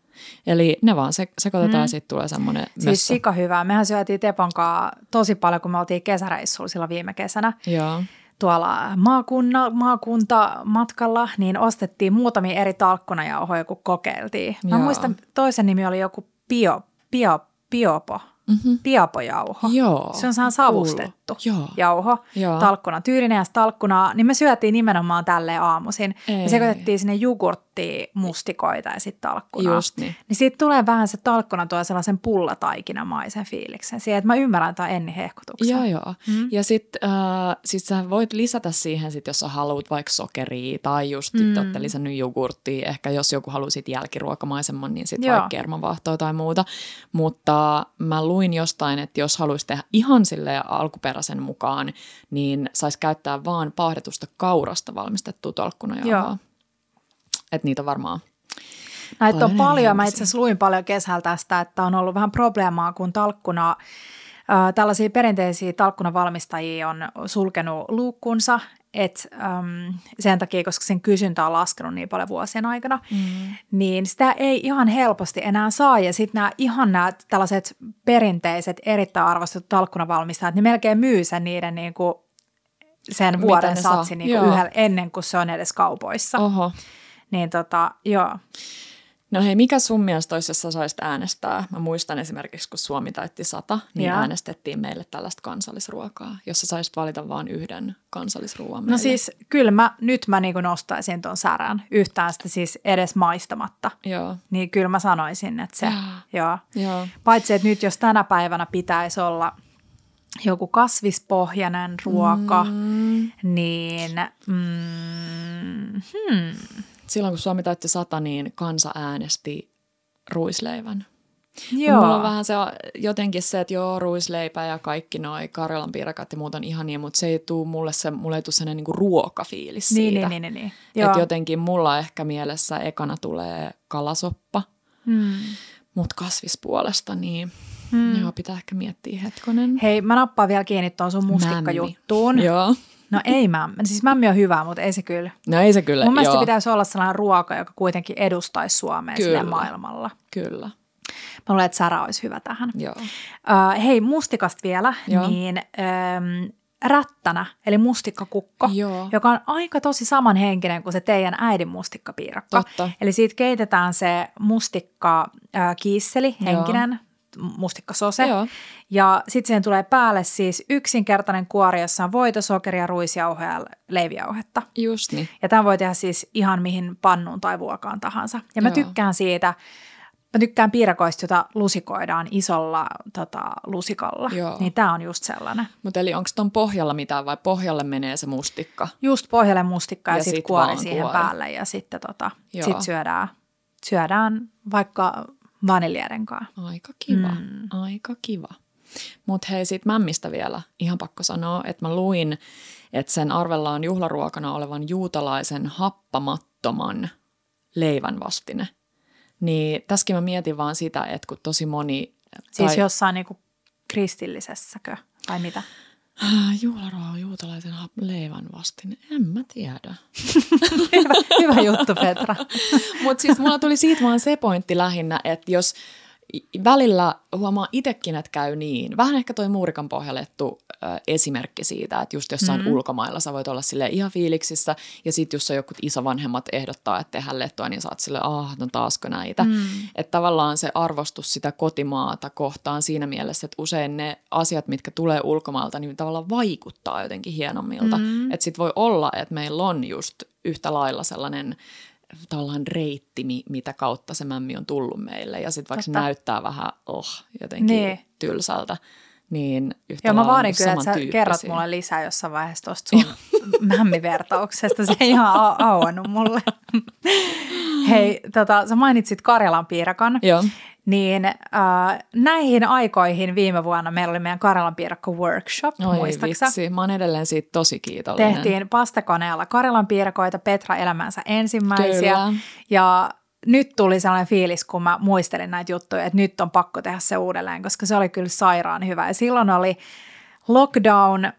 Eli ne vaan se, sekoitetaan mm. ja sitten tulee semmoinen Siis mössö. sika hyvää. Mehän syötiin Tepon kanssa tosi paljon, kun me oltiin kesäreissulla silloin viime kesänä. Joo. tuolla maakunna, maakuntamatkalla, niin ostettiin muutamia eri talkkunajauhoja, kun kokeiltiin. Mä Joo. muistan, toisen nimi oli joku bio, bio, biopo, Mm-hmm. biopojauho. Joo. Se on sehän savustettu. Paistettu Joo. jauho, Joo. talkkuna tyyrinen ja talkkunaa, niin me syötiin nimenomaan tälleen aamuisin. Ei. Me sekoitettiin sinne jogurttia, mustikoita ja sitten talkkunaa. Just niin. Niin siitä tulee vähän se talkkuna tuo sellaisen pullataikinamaisen fiiliksen siihen, että mä ymmärrän tämän Enni hehkutuksen. Joo, joo. Mm. Ja sitten äh, sit sä voit lisätä siihen, sit, jos sä haluat vaikka sokeria tai just mm. olette lisännyt jogurttia. Ehkä jos joku haluaa sit jälkiruokamaisemman, niin sitten vaikka kermavahtoa tai muuta. Mutta mä luin jostain, että jos haluaisi tehdä ihan sille alkuperäisen mukaan, niin saisi käyttää vaan paahdetusta kaurasta valmistettua tolkkunajauhoa. Joo. Että niitä on varmaan Näitä on Paljon paljon. Mä itse asiassa luin paljon kesällä tästä, että on ollut vähän probleemaa, kun talkkuna, äh, tällaisia perinteisiä talkkunavalmistajia on sulkenut luukkunsa, et, äm, sen takia, koska sen kysyntä on laskenut niin paljon vuosien aikana, mm. niin sitä ei ihan helposti enää saa. Ja sitten nämä ihan nämä tällaiset perinteiset, erittäin arvostetut talkkunavalmistajat, niin melkein myy sen niiden niin kuin sen Mitä vuoden satsi niin kuin yhdellä, ennen kuin se on edes kaupoissa. Oho. Niin tota, joo. No hei, mikä sun mielestä olisi, jos sä saisit äänestää? Mä muistan esimerkiksi, kun Suomi täytti sata, niin Joo. äänestettiin meille tällaista kansallisruokaa, jos sä saisit valita vain yhden kansallisruoan No meille. siis kyllä mä, nyt mä niin nostaisin ton särän yhtään sitä siis edes maistamatta. Joo, Niin kyllä mä sanoisin, että se, joo. joo. Paitsi, että nyt jos tänä päivänä pitäisi olla joku kasvispohjainen ruoka, mm. niin mm, hmm, Silloin kun Suomi täytti sata, niin kansa äänesti ruisleivän. joo. Mulla on vähän se jotenkin se, että joo, ruisleipä ja kaikki noi Karjalan piirakat ja muut on ihania, mutta se ei tuu mulle, se, mulle ei tuu sellainen niinku ruokafiilis niin, siitä. niin, niin, niin, niin. Että jotenkin mulla ehkä mielessä ekana tulee kalasoppa, Hmm. mutta kasvispuolesta, niin mm. joo, pitää ehkä miettiä hetkonen. Hei, mä nappaan vielä kiinni tuon sun mustikkajuttuun. Joo. No ei mä, siis mämmi on hyvä, mutta ei se kyllä. No ei se kyllä, Mun mielestä joo, pitäisi olla sellainen ruoka, joka kuitenkin edustaisi Suomea Kyllä. maailmalla. kyllä, Mä luulen, että Sara olisi hyvä tähän. joo. Uh, hei, mustikasta vielä, Joo. niin um, rättänä, eli mustikkakukko, Joo. joka on aika tosi samanhenkinen kuin se teidän äidin mustikkapiirakko. Totta. Eli siitä keitetään se mustikka äh, kiisseli, henkinen, mustikkasose. Joo. Ja sitten siihen tulee päälle siis yksinkertainen kuori, jossa on voita, sokeria, ruisjauhoja ja leivijauhetta. Just niin. Ja tämän voi tehdä siis ihan mihin pannuun tai vuokaan tahansa. Ja mä Joo. tykkään siitä, mä tykkään piirakoista, jota lusikoidaan isolla tota, lusikalla. Joo. Niin tää on just sellainen. Mutta eli onko ton pohjalla mitään vai pohjalle menee se mustikka? Just pohjalle mustikka ja, Ja sitten sit kuori siihen kuori. päälle ja sitten tota, Joo. sit syödään, syödään vaikka vaniljeiden kanssa. Aika kiva, mm. aika kiva. Mutta hei, siitä mämmistä vielä ihan pakko sanoa, että mä luin, että sen arvellaan juhlaruokana olevan juutalaisen happamattoman leivän vastine. Niin tässäkin mä mietin vaan sitä, että kun tosi moni... Siis tai, jossain niinku kristillisessäkö vai mitä? Ah, Juhlaruoka juutalaisen leivän vastine, en mä tiedä. hyvä, hyvä juttu Petra. Mutta siis mulla tuli siitä vaan se pointti lähinnä, että jos välillä huomaa itsekin, että käy niin. Vähän ehkä toi muurikan pohjalettu ö, esimerkki siitä, että just jossain mm. ulkomailla sä voit olla sille ihan fiiliksissä, ja sitten jos on joku isovanhemmat ehdottaa, että tehdään lettua, niin sä oot sille, ah, no taasko näitä. Mm. Että tavallaan se arvostus sitä kotimaata kohtaan siinä mielessä, että usein ne asiat, mitkä tulee ulkomailta, niin tavallaan vaikuttaa jotenkin hienommilta. Mm. Että sit voi olla, että meillä on just yhtä lailla sellainen tavallaan reitti, mi- mitä kautta se mämmi on tullut meille. Ja sitten vaikka se näyttää vähän oh, jotenkin Niin. niin. tylsältä, niin yhtä Joo, mä vaadin kyllä, että sä kerrot mulle lisää jossain vaiheessa tuosta sun mämmivertauksesta. Se ei ihan au- auennut mulle. Hei, tota, sä mainitsit Karjalan piirakan. Joo, Niin äh, näihin aikoihin viime vuonna meillä oli meidän Karjalan piirakko workshop, oi muistaaksä? vitsi, mä oon edelleen siitä tosi kiitollinen. Tehtiin pastakoneella Karjalan piirakoita, Petra elämänsä ensimmäisiä. Kyllä. Ja nyt tuli sellainen fiilis, kun mä muistelin näitä juttuja, että nyt on pakko tehdä se uudelleen, koska se oli kyllä sairaan hyvä. Ja silloin oli lockdown,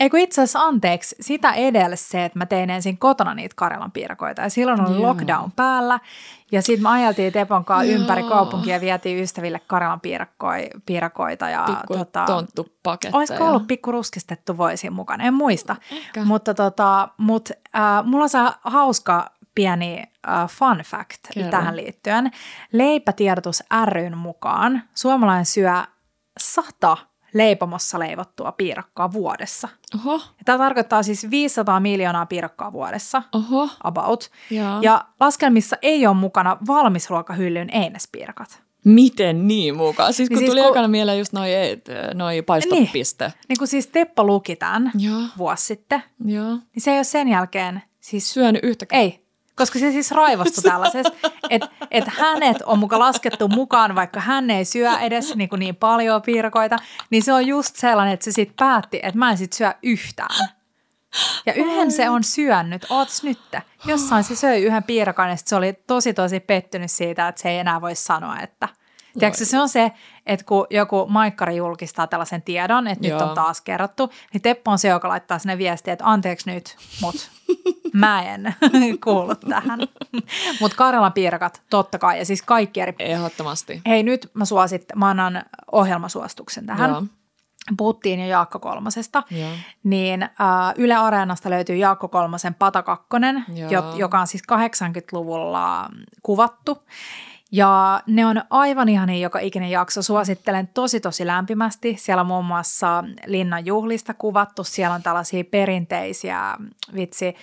eikö itse asiassa anteeksi, sitä edellä se, että mä tein ensin kotona niitä Karjalan piirakoita. Ja silloin oli Joo. lockdown päällä. Ja sitten me ajeltiin Tepon kanssa Joo. ympäri kaupunkia ja vietiin ystäville Karjalan piirakoi, piirakoita. Ja, Pikku tota, tonttupaketteja. Olisiko ollut pikku ruskistettu voisi mukana? En muista. Ehkä. Mutta tota, mut, äh, mulla on se hauska pieni äh, fun fact Kerro. tähän liittyen. Leipätiedotus ryn mukaan suomalainen syö sata leipomossa leivottua piirakkaa vuodessa. Oho, Ja tämä tarkoittaa siis 500 miljoonaa piirakkaa vuodessa, oho. about. Ja. Ja laskelmissa ei ole mukana valmisruokahyllyn einespiirakat. Miten niin mukaan? Siis kun Niin siis tuli kun- ekana mieleen just noi, et, noi paistopiste. Niin kuin siis Teppo luki tämän Joo, vuosi sitten, joo. niin se ei ole sen jälkeen siis Syönyt yhtäkään. Ei, koska se siis raivostui tällaisesta, että et hänet on muka laskettu mukaan, vaikka hän ei syö edes niin, niin paljon piirakoita, niin se on just sellainen, että se sitten päätti, että mä en sit syö yhtään. Ja yhden se on syönyt, ootas nyt. Jossain se söi yhden piirakan ja sit se oli tosi tosi pettynyt siitä, että se ei enää voi sanoa, että Tiedätkö, se on se, että kun joku maikkari julkistaa tällaisen tiedon, että nyt Joo. on taas kerrottu, niin Teppo on se, joka laittaa sinne viestiä, että anteeksi nyt, mut mä en kuulu tähän. Mutta Karjalan piirakat, totta kai, ja siis kaikki eri... Ehdottomasti. Hei, nyt mä suosit, mä annan ohjelmasuostuksen tähän. Joo. Puhuttiin jo Jaakko Kolmosesta, Joo. niin äh, Yle Areenasta löytyy Jaakko Kolmosen Pata Kakkonen, jo, joka on siis 80-luvulla kuvattu. Ja ne on aivan ihania joka ikinen jakso. Suosittelen tosi tosi lämpimästi. Siellä on muun muassa Linnan juhlista kuvattu. Siellä on tällaisia perinteisiä, vitsi,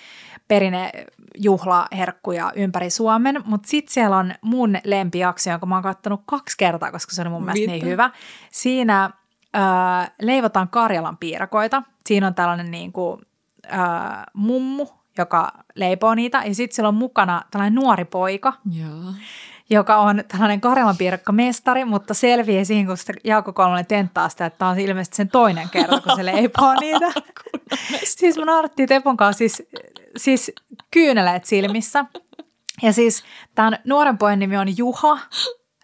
perinnejuhlaherkkuja ympäri Suomen. Mutta sitten siellä on mun lempijakso, jonka mä oon kattonut kaksi kertaa, koska se oli mun mielestä niin Mitä? hyvä. Siinä äh, leivotaan Karjalan piirakoita. Siinä on tällainen niin kuin, äh, mummu, joka leipoo niitä. Ja sitten siellä on mukana tällainen nuori poika, Joo. Joka on tällainen Karjalan piirakkamestari, mutta selviää siihen, kun sitä Jaakko Kolmonen tenttaa sitä, että tämä on ilmeisesti sen toinen kerta, kun se leipoo niitä. siis me naurattiin Tepon kanssa siis, siis kyyneleet silmissä. Ja siis tämän nuoren pojan nimi on Juha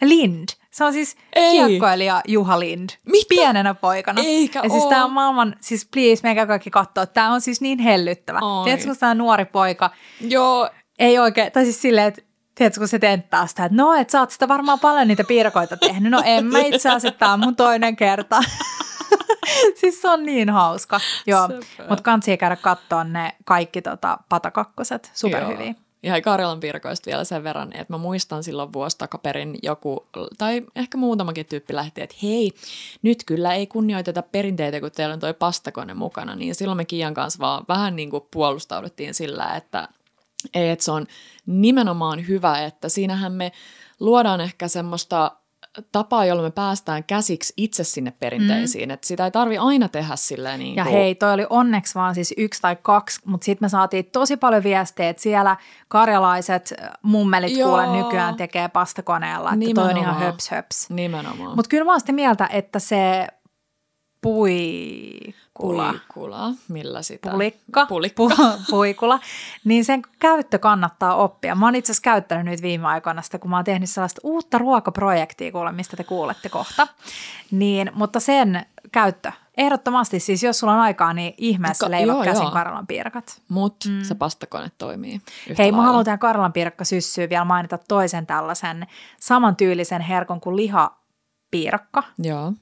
Lind. Se on siis Ei. kiekkoilija Juha Lind. Mitä? Pienenä poikana. Eikä ja siis tämä on maailman, siis please, menkää kaikki katsoa. Tämä on siis niin hellyttävä. Oi. Tiedätkö, kun tämä nuori poika Joo, ei oikein, tai siis silleen, että tiedätkö, kun se tenttaa sitä, että no, että sä oot sitä varmaan paljon niitä piirakoita tehnyt. No en mä itse asiassa, tää on mun toinen kerta. siis se on niin hauska. Joo, mutta kansi käydä katsoa ne kaikki tota, patakakkoset, superhyviä. Joo. Ja Karjalan piirakoista vielä sen verran, että mä muistan silloin vuosi takaperin joku, tai ehkä muutamakin tyyppi lähti, että hei, nyt kyllä ei kunnioiteta perinteitä, kun teillä on toi pastakone mukana, niin silloin me Kian kanssa vaan vähän niin kuin puolustauduttiin sillä, että ei, että se on nimenomaan hyvä, että siinähän me luodaan ehkä semmoista tapaa, jolla me päästään käsiksi itse sinne perinteisiin, mm. että sitä ei tarvi aina tehdä silleen niin Ja kuin, hei, toi oli onneksi vaan siis yksi tai kaksi, mutta sitten me saatiin tosi paljon viestejä, että siellä karjalaiset mummelit Joo. kuule nykyään tekee pastakoneella, että toi on ihan Nimenomaan. höps höps. nimenomaan. Mutta kyllä mä oon sitä mieltä, että se puikula, Puikula, millä sitä? pulikka, Pulikka. Pu, puikula, niin sen käyttö kannattaa oppia. Mä oon itse asiassa käyttänyt nyt viime aikoina sitä, kun mä oon tehnyt sellaista uutta ruokaprojektia, kuule, mistä te kuulette kohta. Niin, mutta sen käyttö, ehdottomasti siis, jos sulla on aikaa, niin ihmeessä Ka- leivot joo, käsin joo. Karjalan piirakat. Mutta mm. se pastakone toimii yhtä Hei, mä lailla. haluan tähän Karjalan piirakka syssyyn vielä mainita toisen tällaisen samantyylisen herkon kuin lihapiirakka. Joo.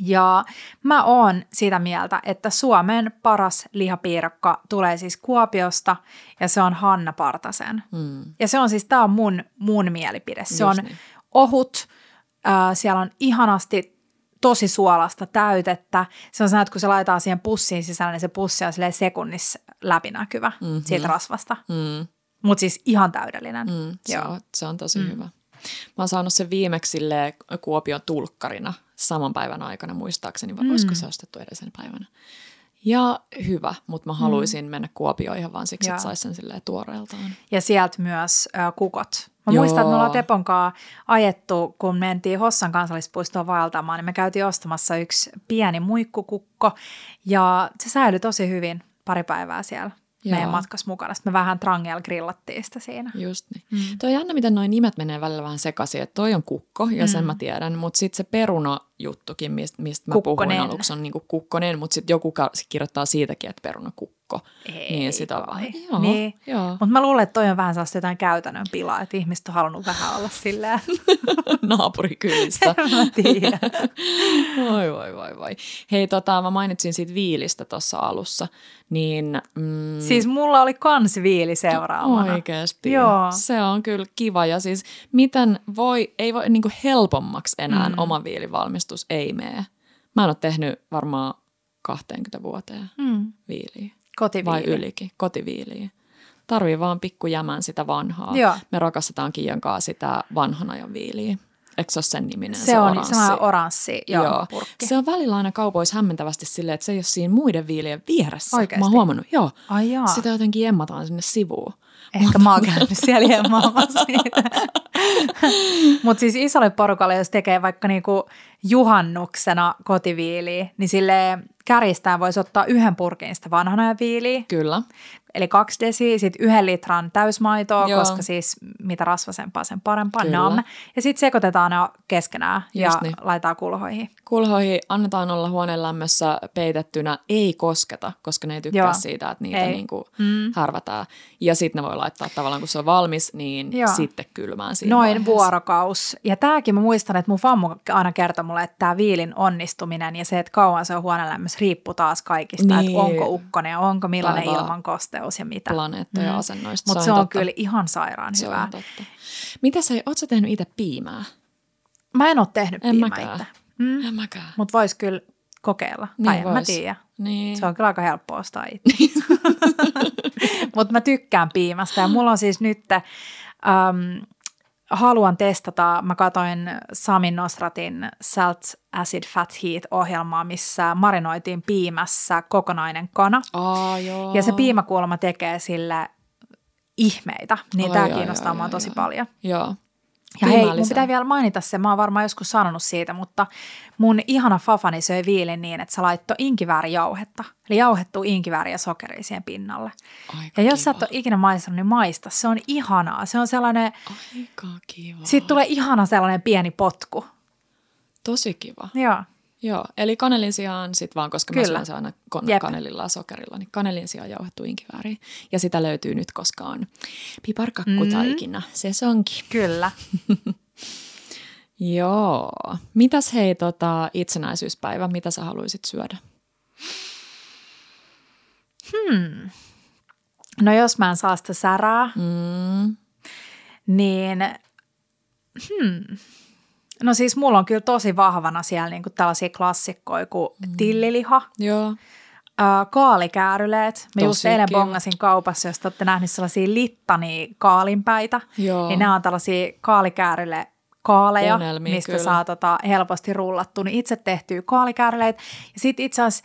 Ja mä oon sitä mieltä, että Suomen paras lihapiirakka tulee siis Kuopiosta ja se on Hanna Partasen. Mm. Ja se on siis, tää on mun, mun mielipide. Se Just on niin. ohut, äh, siellä on ihanasti tosi suolasta täytettä. Se on sellainen, että kun se laitetaan siihen pussiin sisällä, niin se pussi on sekunnissa läpinäkyvä Mhm. mm-hmm. siitä rasvasta. Mm. Mutta siis ihan täydellinen. Mm. Se, Joo. on, se on tosi mm. hyvä. Mä oon saanut sen viimeksi Kuopion tulkkarina saman päivän aikana muistaakseni, vai mm. olisiko se ostettu edellisen päivänä. Ja hyvä, mutta mä haluaisin mm. mennä Kuopioon ihan vaan siksi, Joo. että sais sen silleen tuoreeltaan. Ja sieltä myös ö, kukot. Mä Joo. muistan, että me ollaan Tepon ajettu, kun mentiin Hossan kansallispuistoon vaeltamaan, niin me käytiin ostamassa yksi pieni muikkukukko. Ja se säilyi tosi hyvin pari päivää siellä Joo. meidän matkas mukana. Sitten me vähän trangel grillattiin sitä siinä. Just niin. Mm. Toi on jännä, miten noin nimet menee välillä vähän sekaisin, että toi on kukko, ja sen mä tiedän, mutta sitten se peruna-juttukin, mistä mist mä Kukkonen. puhuin aluksi, on niinku kukkonen, mutta sitten joku kirjoittaa siitäkin, että perunakukko. Ei niin sitä on kai. vähän, joo, Niin. joo. Mutta mä luulen, että toi on vähän sellaista jotain käytännön pilaa, että ihmiset on halunnut vähän olla silleen. naapurikylissä. mä tiedän. Voi, voi, voi, voi. Hei, tota, mä mainitsin siitä viilistä tuossa alussa, niin... Mm, Siis mulla oli kans viili seuraavana. Oikeasti. Joo. Se on kyllä kiva. Ja siis miten voi, ei voi niin helpommaksi enää mm. oma viilivalmistus ei mene. Mä en ole tehnyt varmaan 20 vuoteen Mm. viiliä. Kotiviili. Vai ylikin, kotiviiliä. Tarvii vaan pikku jämän sitä vanhaa. Joo. Me rakastetaan Kiian kanssa sitä vanhan ajan viiliä. Eikö se ole sen niminen? Se, on oranssi? se on oranssi joo, joo. purkki. Se on välillä aina kaupoissa hämmentävästi silleen, että se ei ole siinä muiden viilien vieressä. Oikeesti? Mä oon huomannut, joo. Ai jaa. Sitä jotenkin emmataan sinne sivuun. Ehkä mä oon käynyt siellä jemmaamassa niitä. Mutta siis isolle porukalle, jos tekee vaikka niinku juhannuksena kotiviiliä, niin sille kärjistään voisi ottaa yhden purkin sitä vanhana ja viiliä, Kyllä. eli kaksi desi, sitten yhden litran täysmaitoa, Joo. koska siis mitä rasvasempaa sen parempaa, Kyllä. nam. Ja sitten sekoitetaan ne keskenään ja Just niin. laitetaan kulhoihin. Kulhoihin annetaan olla huoneen lämmössä peitettynä, ei kosketa, koska ne ei tykkää Joo. siitä, että niitä Ei. niinku Mm. härvätään. Ja sitten ne voi laittaa tavallaan, kun se on valmis, niin Joo. sitten kylmään siinä Noin vaiheessa. vuorokaus. Ja tämäkin mä muistan, että mun fammu aina kertoi mulle, että tämä viilin onnistuminen ja se, että kauan se on huonelämmössä, riippuu taas kaikista, Niin. että onko ukkonen ja onko millainen Taivaan ilmankosteus ja mitä. Planeettojen Mm. asennoista. Mutta se on totta. kyllä ihan sairaan Se hyvää. on totta. Mitä sä, oot sä tehnyt itse piimää? Mä en ole tehnyt En piimää itse. Mm. En mäkään. Mutta vois kyllä kokeilla. Niin tai en mä tiedä. Niin. Se on kyllä aika helppo ostaa itse. Mutta mä tykkään piimästä ja mulla on siis nyt, ähm, haluan testata, mä katsoin Sami Nosratin Salt Acid Fat Heat-ohjelmaa, missä marinoitiin piimässä kokonainen kana. Aa, joo. Ja se piimakuolema tekee sille ihmeitä, niin Ai, tämä kiinnostaa ai, mua ai, tosi ai. paljon. Joo. Ja hei, mun pitää vielä mainita se, mä oon varmaan joskus sanonut siitä, mutta mun ihana fafani söi viilin niin, että se laittoi inkiväärijauhetta. Eli jauhettua inkivääriä ja sokeria siihen pinnalle. Aika Ja jos sä kiva. et ole ikinä maistanut, niin maista. Se on ihanaa. Se on sellainen, Aika kiva. siitä tulee ihana sellainen pieni potku. Tosi kiva. Joo. Joo, eli kanelin sijaan sit vaan, koska mä Kyllä. syön se aina kon- Jep. kanelilla ja sokerilla, niin kanelin sijaan jauhettu inkivääriä. Ja sitä löytyy nyt, koska on piparkakkutaikina. Mm. Se onkin. Kyllä. Joo. Mitäs hei tota, itsenäisyyspäivä, mitä sä haluaisit syödä? No jos mä en saa sitä särää, Mm. niin hmm. No siis mulla on kyllä tosi vahvana siellä niinku tällaisia klassikkoja kuin mm. tilliliha, Joo. Ää, kaalikääryleet. Mä just eilen kiva. bongasin kaupassa, jos te olette nähneet sellaisia littania kaalinpäitä. Joo. Niin nämä on tällaisia kaalikääryle kaaleja, Unelmia, mistä kyllä. saa tota helposti rullattua, niin itse tehtyä kaalikääryleitä. Ja sitten itse asiassa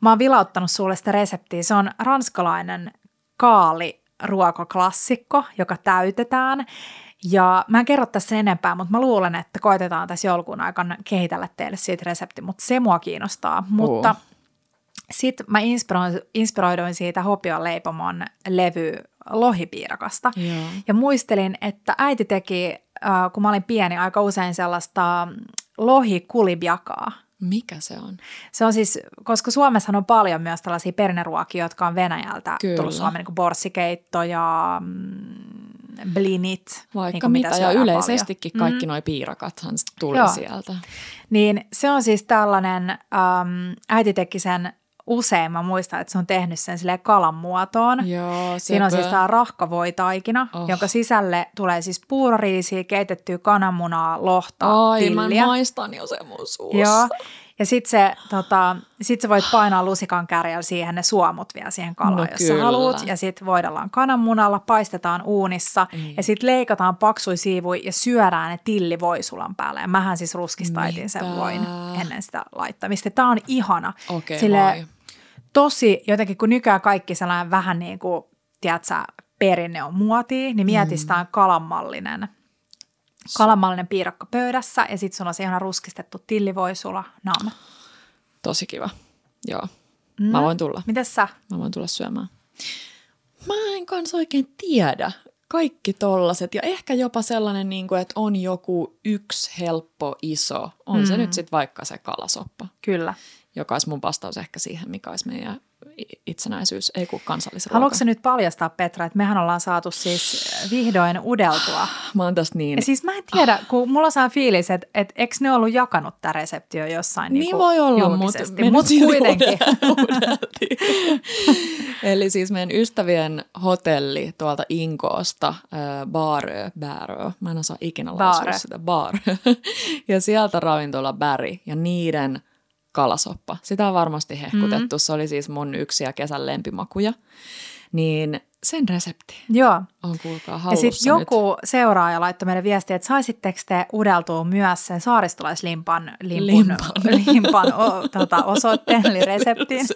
mä oon vilauttanut sulle sitä reseptiä. Se on ranskalainen kaaliruokaklassikko, joka täytetään. Ja mä en kerro tässä enempää, mutta mä luulen, että koitetaan tässä joulukuun aikana kehitellä teille siitä resepti, mutta se mua kiinnostaa. Mutta sitten mä inspiroin, inspiroiduin siitä Hopion leipomon levy lohipiirakasta. Joo. Ja muistelin, että äiti teki, äh, kun mä olin pieni, aika usein sellaista lohikulibjakaa. Mikä se on? Se on siis, koska Suomessahan on paljon myös tällaisia perinneruokia, jotka on Venäjältä Kyllä. tullut Suomeen, niin kuin borssikeitto ja mm, blinit. Vaikka niin mitä, ja yleisestikin paljon. kaikki mm. noi piirakathan tuli Joo. sieltä. Niin se on siis tällainen, äm, äiti teki sen usein, mä muistan, että se on tehnyt sen silleen kalan muotoon. Joo, Siinä on siis tämä rahkavoitaikina, Oh. jonka sisälle tulee siis puuroriisiä, keitettyä kananmunaa, lohta, Ai, mä tilliä. maistan jo sen mun suussa. Joo. Ja sit, se, tota, sit sä voit painaa lusikan kärjellä siihen ne suomut vielä siihen kalaan, No jos kyllä. sä haluat. Ja sit voidellaan kananmunalla, paistetaan uunissa Ei. ja sit leikataan paksui siivui ja syödään ne tillivoisulan päälle. Ja mähän siis ruskistaitin sen voin ennen sitä laittamista. Tää on ihana. Okei, Silleen moi. tosi, jotenkin kun nykyään kaikki sellainen vähän niin kuin, tiedätkö, perinne on muotia, niin mieti sitä on Kalanmallinen piirakka pöydässä ja sitten sulla on se ihana ruskistettu tillivoisula, nam. Tosi kiva. Joo. Mm. Mä voin tulla. Mites sä? Mä voin tulla syömään. Mä en kans oikein tiedä. Kaikki tollaset ja ehkä jopa sellainen, niin kuin, että on joku yksi helppo iso. On mm. se nyt sitten vaikka se kalasoppa, Kyllä. joka olisi mun vastaus ehkä siihen, mikä olisi meidän itsenäisyys, ei kun kansallisruoka. Haluatko nyt paljastaa, Petra, että mehän ollaan saatu siis vihdoin udeltua. Mä oon tästä niin... Ja siis mä en tiedä, kun mulla saa fiilis, että et, eikö ne ollut jakanut tämä resepti jo jossain Niin niinku voi olla, mutta me Mut kuitenkin. Eli siis meidän ystävien hotelli tuolta Inkoosta, äh, Baarö, Baarö, mä en osaa ikinä lausua sitä, Baarö. ja sieltä ravintola Bäri ja niiden kalasoppa. Sitä on varmasti hehkutettu. Mm. Se oli siis mun yksi ja kesän lempimakuja. Niin sen resepti Joo. on kuulkaa Ja sitten joku seuraaja laittoi meille viestiä, että saisitteko te udeltua myös sen saaristolaislimpan limpun, Limpan. limpan o, tota, osoitteen, eli reseptin.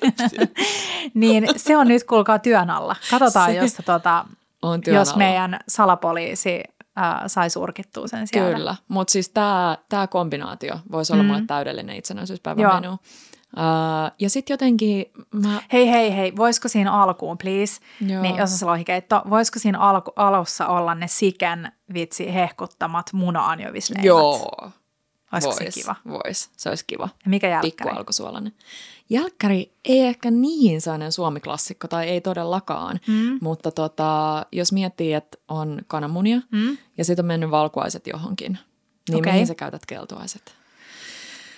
niin se on nyt kuulkaa työn alla. Katsotaan, Se jos, tota, on työn jos alla. meidän salapoliisi äh, sai surkittua sen sieltä. Kyllä, mutta siis tämä kombinaatio voisi olla Mm. mulle täydellinen itsenäisyyspäivän Joo. menu. Uh, ja sitten jotenkin mä, Hei, hei, hei, voisiko siinä alkuun, please, Joo. niin jos on se lohikeitto, voisiko siinä alku, alussa olla ne siken vitsi hehkuttamat muna-anjovisleimat? joo, Olisiko vois, se kiva? vois, se olisi kiva. Ja mikä Pikku jälkkäri? alkusuolainen. Jälkkäri ei ehkä niin sellainen suomiklassikko, tai ei todellakaan, Mm. mutta tota, jos miettii, että on kananmunia Mm? ja sitten on mennyt valkuaiset johonkin, niin Okei. mihin sä käytät keltuaiset?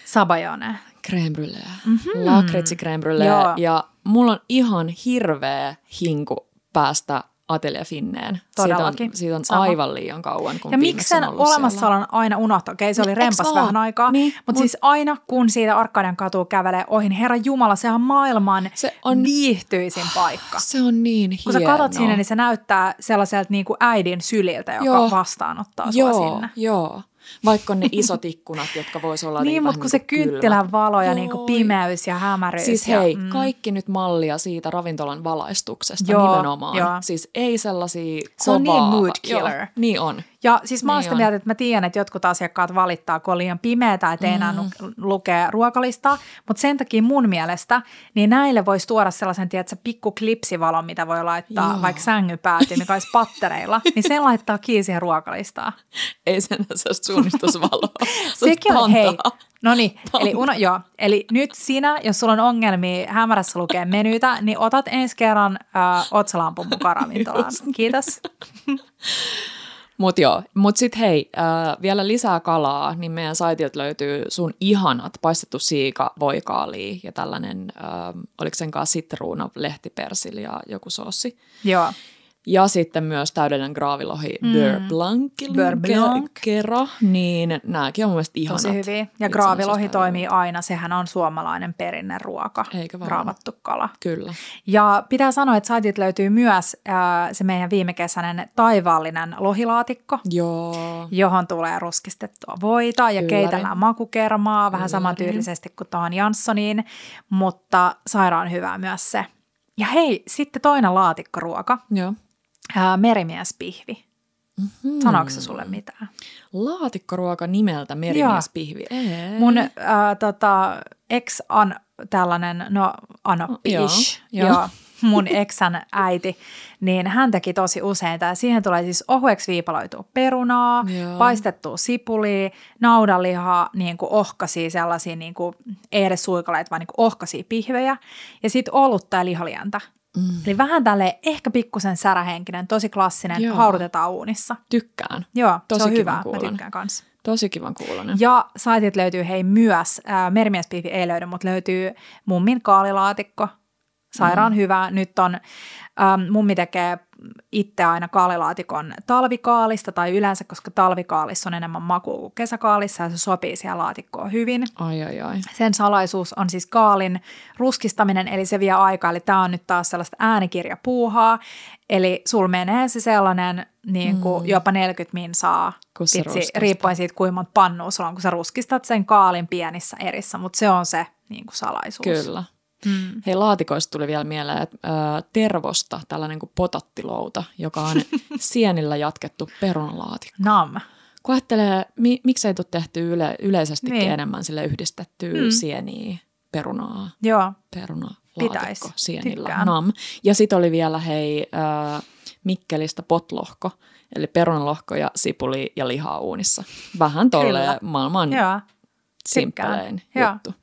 Sabajone. Crème brûlée, Mhm. mm-hmm. lakritsi crème brûlée. Joo. Ja mulla on ihan hirveä hinku päästä Atelier Finneen. Todellakin. Siitä on, siitä on Sama. aivan liian kauan, kun Ja miksi sen olemassaolon aina unohtaa? Okei, se oli rempas vähän aikaa, Niin, mutta mut- siis aina kun siitä Arkadian katua kävelee ohi, niin herra Jumala, se on maailman Se on- viihtyisin paikka. Se on niin Kun hieno. sä katot sinne, niin se näyttää sellaiselta niin kuin äidin syliltä, joka Joo. vastaanottaa sua Joo, sinne. joo. Vaikka ne isot ikkunat, jotka vois olla Niin, vähän mutta kun se niinku kylmät. kynttilän valo ja niin kuin pimeys ja hämäryys. Siis ja, hei, kaikki nyt mallia siitä ravintolan valaistuksesta Joo, nimenomaan. joo. Siis ei sellaisia Se on kovaa. niin mood killer. Joo, niin on. Ja siis mä oon Niin sitä mieltä, että mä tiedän, että jotkut asiakkaat valittaa, kun on liian pimeätä, että ei enää Mm. lukee ruokalistaa. Mutta sen takia mun mielestä, niin näille voisi tuoda sellaisen, tiedätkö, pikku klipsivalon, mitä voi laittaa Joo. vaikka sängyn päätyyn, mikä olisi pattereilla, niin sen laittaa kiinni siihen ruokalistaan. Ei sen se suunnistusvaloa. Se Sekin on, hei, no niin, eli, uno, joo, eli nyt sinä, jos sulla on ongelmia hämärässä lukee menyitä, niin otat ensi kerran äh, otsalampun mukaan ravintolaan. Kiitos. Mut joo, mut sit hei, äh, vielä lisää kalaa, niin meidän saitilta löytyy sun ihanat paistettu siika, voikaali ja tällainen, äh, oliko sen kanssa sitruuna, lehtipersil ja joku soossi. Joo. Ja sitten myös täydellinen graavilohi mm. Beurre Blanc, kero, niin nämäkin on mun mielestä ihanat. Tosi hyviä. Ja graavilohi toimii aina, sehän on suomalainen perinneruoka, Eikä vaan. graavattu kala. Kyllä. Ja pitää sanoa, että saitit löytyy myös äh, se meidän viimekesäinen taivaallinen lohilaatikko, Joo. johon tulee ruskistettua voita ja Kyllä. keitellään makukermaa, vähän Kyllä. samantyylisesti kuin tuohon Janssoniin, mutta sairaan hyvää myös se. Ja hei, sitten toinen laatikkoruoka, Joo. Ää, merimiespihvi. Hmm. Sanooko se sulle mitään? Laatikkoruoka nimeltä merimiespihvi. Ei. Mun ää, tota, ex on tällainen, no anoppi-ish, Joo, joo, joo. mun eksän äiti, niin hän teki tosi usein. Ja siihen tulee siis ohueksi viipaloitua perunaa, Joo. paistettua sipulia, naudanlihaa, niin kuin ohkaisia sellaisia, niin kuin, ei edes suikaleita, vaan niin kuin ohkaisia pihvejä. Ja sitten olutta ja lihalientä. Mm. Eli vähän tälle ehkä pikkusen särähenkinen, tosi klassinen, Joo. haudutetaan uunissa. Tykkään. Joo, Tosi se on hyvä. Mä kuulonen. tykkään kanssa. Tosi kivan kuulonen. Ja saitit löytyy hei myös, ää, merimiespiivi ei löydy, mutta löytyy mummin kaalilaatikko. Sairaan mm. hyvä. Nyt on, äm, mummi tekee itse aina kaalilaatikon talvikaalista tai yleensä, koska talvikaalissa on enemmän makua kuin kesäkaalissa ja se sopii siihen laatikkoon hyvin. Ai ai ai. Sen salaisuus on siis kaalin ruskistaminen, eli se vie aikaa. Eli tämä on nyt taas sellaista äänikirjapuuhaa. Eli sul menee se sellainen niin kuin mm. jopa 40 minsaa, Kun se vitsi, ruskistaa. riippuen siitä, kuinka monta pannua sulla on, kun sä ruskistat sen kaalin pienissä erissä. Mutta se on se niin kuin salaisuus. Kyllä. Mm. Hei, laatikoista tuli vielä mieleen, että äh, tervosta, tällainen kuin potattilouta, joka on sienillä jatkettu perunalaatikko. Nam. Kun ajattelee, mi- miksei tule tehty yle- yleisestikin Niin. enemmän sille yhdistettyä Mm. sieniä, perunaa, Joo, perunalaatikko Pitäis. sienillä. Tykkään. Nam. Ja sitten oli vielä hei äh, Mikkelistä potlohko, eli perunalohko ja sipuli ja lihaa uunissa. Vähän Kyllä. tolleen maailman joo. simppelein Joo. juttu.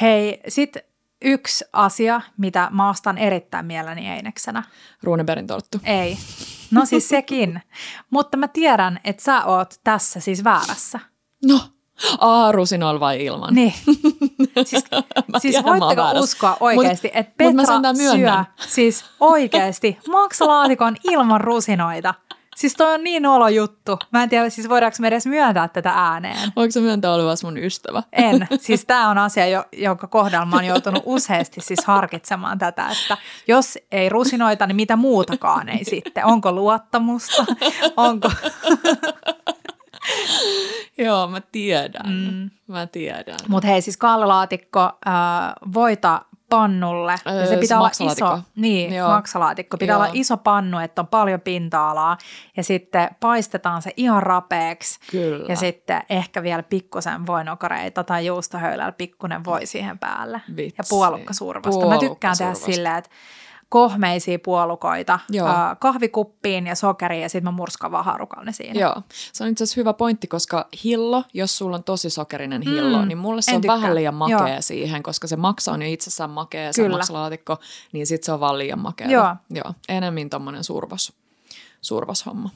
Hei, sit yksi asia, mitä maastan erittäin mielelläni eineksenä. Runeberin torttu. Ei. No siis sekin. Mutta mä tiedän, että sä oot tässä siis väärässä. No, aa, rusinoilla vai ilman? Niin. Siis, siis tiedän, voitteko uskoa oikeasti, että mut mä Petra syö siis oikeasti maksalaatikon ilman rusinoita. Siis toi on niin olo juttu. Mä en tiedä, siis voidaanko me edes myöntää tätä ääneen. Voinko sä myöntää olevasi mun ystävä? En. Siis tämä on asia, jo, jonka kohdalla mä oon joutunut useasti siis harkitsemaan tätä, että jos ei rusinoita, niin mitä muutakaan ei sitten. Onko luottamusta? Onko... Joo, mä tiedän. Mm. Mä tiedän. Mutta hei, siis kaalelaatikko, äh, voita pannulle. Ja se Öö, pitää olla maksalaatikko. iso, niin, Joo. maksalaatikko. Pitää Joo. olla iso pannu, että on paljon pinta-alaa. Ja sitten paistetaan se ihan rapeeksi. Kyllä. Ja sitten ehkä vielä pikkusen voinokareita tai juustohöylällä pikkunen voi siihen päälle. Vitsi. Ja puolukkasurvasta. Mä tykkään tehdä silleen, että kohmeisia puolukoita Joo. äh, kahvikuppiin ja sokeriin ja sitten mä murskan vaan haarukalla ne siinä. Joo, se on itse asiassa hyvä pointti, koska hillo, jos sulla on tosi sokerinen hillo, Mm, niin mulle se on tykkää. vähän liian makea Joo. siihen, koska se maksa on jo itsessään makea, se Kyllä. maksalaatikko, niin sit se on vaan liian makea. Joo. Joo, enemmän tommonen survas, survashomma.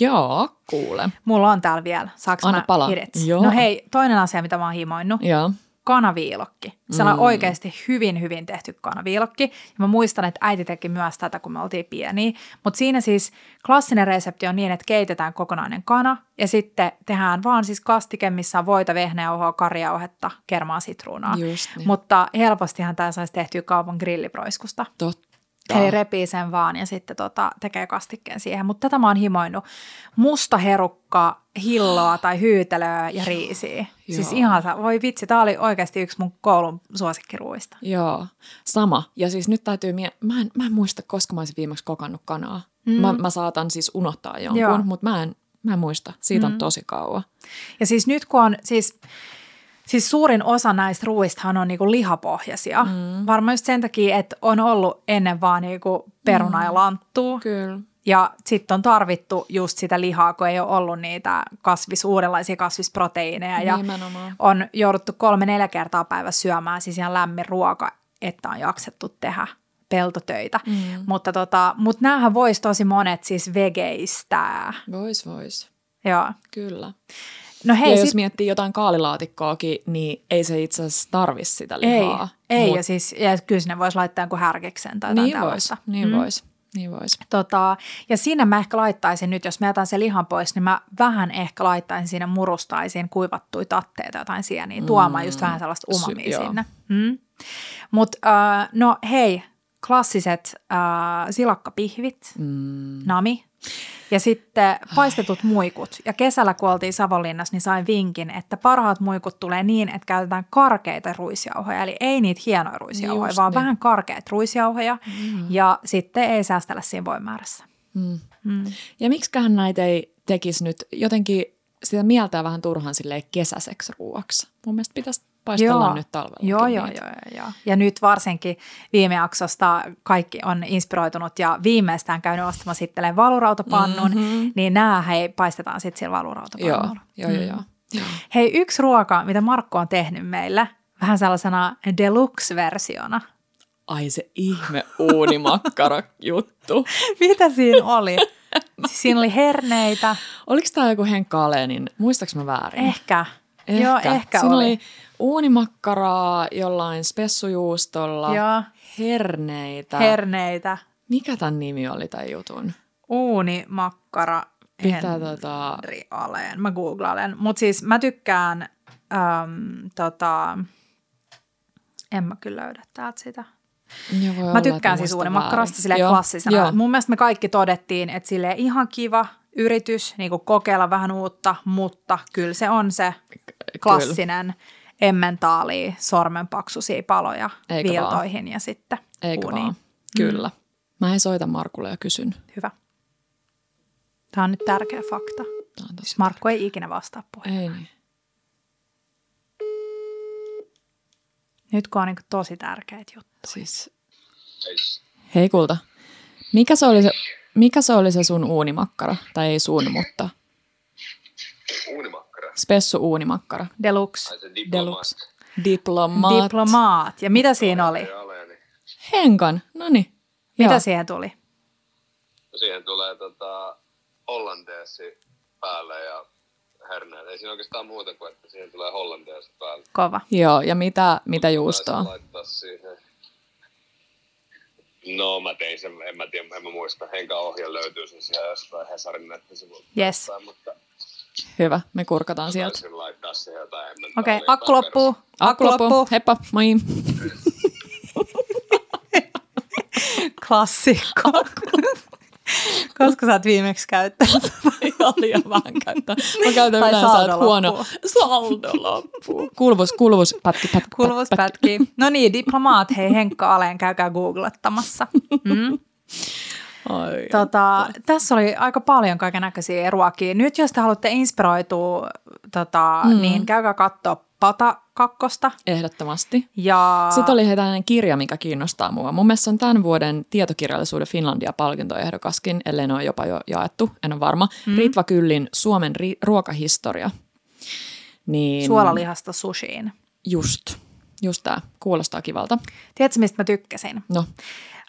Joo, kuule. Mulla on täällä vielä. Saanko Anna mä palaa. Joo. No hei, toinen asia, mitä mä oon himoinnut. Joo, kanaviilokki. Se on Mm. oikeasti hyvin, hyvin tehty kanaviilokki. Ja mä muistan, että äiti teki myös tätä, kun me oltiin pieniä. Mutta siinä siis klassinen resepti on niin, että keitetään kokonainen kana ja sitten tehdään vaan siis kastike, missä on voita, vehnäjauhoa, karjauhetta, kermaa, sitruunaa. just niin. Mutta helpostihan tämä saisi tehtyä kaupan grilliproiskusta. Totta. Eli repii sen vaan ja sitten tota, tekee kastikkeen siihen. Mutta tätä mä oon himoinut. Musta herukka, hilloa tai hyytelöä ja riisiä. Siis Joo. ihan, sa- voi vitsi, tää oli oikeasti yksi mun koulun suosikkiruuista. Joo, sama. Ja siis nyt täytyy mie- mä en, mä en muista, koska mä olisin viimeksi kokannut kanaa. Mm. Mä, mä saatan siis unohtaa Joo. jonkun, mutta mä en, mä en muista. Siitä. Mm. on tosi kauan. Ja siis nyt kun on, siis, siis suurin osa näistä ruuistahan on niinku lihapohjaisia. Mm. Varmaan just sen takia, että on ollut ennen vaan niinku peruna mm. ja lanttua. Kyllä. Ja sitten on tarvittu just sitä lihaa, kun ei ole ollut niitä kasvis, uudenlaisia kasvisproteiineja. Ja on jouduttu kolme-neljä kertaa päivässä syömään siis ihan lämmin ruoka, että on jaksettu tehdä peltotöitä. Mm. Mutta tota, mut näähän voisi tosi monet siis vegeistää. Vois, vois. Joo. Kyllä. No Hei, ja sit, jos miettii jotain kaalilaatikkoakin, niin ei se itse asiassa tarvi sitä ei, lihaa. ei Mut ja siis ja kyllä sinne voisi laittaa jonkun härkeksen tai jotain niin vois, tällaista. niin Mm. vois, niin vois. Tota, ja siinä mä ehkä laittaisin nyt, jos mä jätän sen lihan pois, niin mä vähän ehkä laittaisin siinä murustaisin kuivattuja tatteita, jotain sieniä, mm. tuomaan just vähän sellaista Sy- umamia joo. sinne. Mm. Mutta äh, no hei, klassiset äh, silakkapihvit, Mm. nami, ja sitten paistetut muikut. Ja kesällä, kun oltiin Savonlinnassa, niin sain vinkin, että parhaat muikut tulee niin, että käytetään karkeita ruisjauhoja. Eli ei niitä hienoja ruisjauhoja, Just vaan niin. vähän karkeita ruisjauhoja. Mm. Ja sitten ei säästellä siinä voimäärässä. Mm. Mm. Ja miksiköhän näitä ei tekisi nyt jotenkin sitä mieltää vähän turhan silleen kesäiseksi ruuaksi. Mun mielestä pitäisi paistella Joo. nyt talvella. Joo, joo, joo, joo, joo. Ja nyt varsinkin viime jaksosta kaikki on inspiroitunut ja viimeistään käynyt ostamassa itselleen valurautapannun, mm-hmm. niin nämä hei paistetaan sitten sillä Joo, valurautapannulla. joo, joo, Mm. joo. joo. Hei, yksi ruoka, mitä Markko on tehnyt meille, vähän sellaisena deluxe-versiona. Ai se ihme uunimakkara juttu. Mitä siinä oli? Siinä oli herneitä, Oliko tämä joku Henkka Alenin, muistaaks mä väärin? ehkä. Ehkä. Joo, ehkä Siinä oli. oli uunimakkaraa jollain spessujuustolla, Joo, herneitä. herneitä, Mikä tämän nimi oli tämän jutun? uunimakkara, Pitää tota... Alen. Mä googlailen. Mutta siis mä tykkään, äm, tota, en mä kyllä löydä täältä sitä. Joo, voi Mä olla, tykkään siis uunimakkarasta väärin. sille Joo, klassisena. Joo. Mun mielestä me kaikki todettiin, että sille ihan kiva yritys niin kokeilla vähän uutta, mutta kyllä se on se klassinen emmentaali, sormenpaksuisia paloja Eikä viiltoihin ja sitten Eikö uuniin. vaan? Kyllä. Mä en soita Markulle ja kysyn. Hyvä. Tämä on nyt tärkeä fakta. Tää on tosi Siis Markku ei ikinä vastaa puheen. Ei niin. Nyt kun on niin tosi tärkeitä juttuja. Siis... Hei kulta. Mikä se oli se, mikä se, oli se sun uunimakkara? Tai ei sun, mutta Uunimakkara. spessu uunimakkara. Deluxe. Ai se Deluxe. diplomaat. Diplomaat. Diplomaat. Ja mitä siinä oli? Henkan. No niin. Mitä siihen tuli? No siihen tulee tota, hollandeesi päälle ja herneet. Ei siinä oikeastaan muuta kuin, että siihen tulee hollandeesi päälle. Kova. Joo, ja mitä, mitä juustoa? laittaa siihen No mä tein sen, en mä tiedä, en mä muista. Henka ohje löytyy sen siellä jostain Hesarin nettisivuilta. Yes. jostain, Mutta Hyvä, me kurkataan sieltä. taisin laittaa siihen jotain. mä Okei, niin akku loppuu. Akku loppuu. Heippa, moi. Klassikko. Koska sä oot viimeksi käyttänyt. Liian vähän käyttää. Mä käytän Tai yleensä, saldo että huono. Saldo loppuu. Kuuluvus, kuuluvus, pätki, pätki, Kuuluvuus pätkii. No niin, diplomaat, hei Henkka Aleen, käykää googlettamassa. Mm. Ai, Tota, tässä oli aika paljon kaiken näköisiä ruokia. Nyt jos te haluatte inspiroitua, tota, mm. niin käykää katsoa Pata kakkosta. Ehdottomasti. Ja Sitten oli he tällainen kirja, mikä kiinnostaa mua. Mun mielestä on tämän vuoden tietokirjallisuuden Finlandia-palkintoehdokaskin, ellei ne ole jopa jo jaettu, en ole varma. Mm. Ritva Kyllin Suomen ri- ruokahistoria. Niin, suolalihasta sushiin. Just, just tämä. Kuulostaa kivalta. Tiedätkö, mistä mä tykkäsin? No,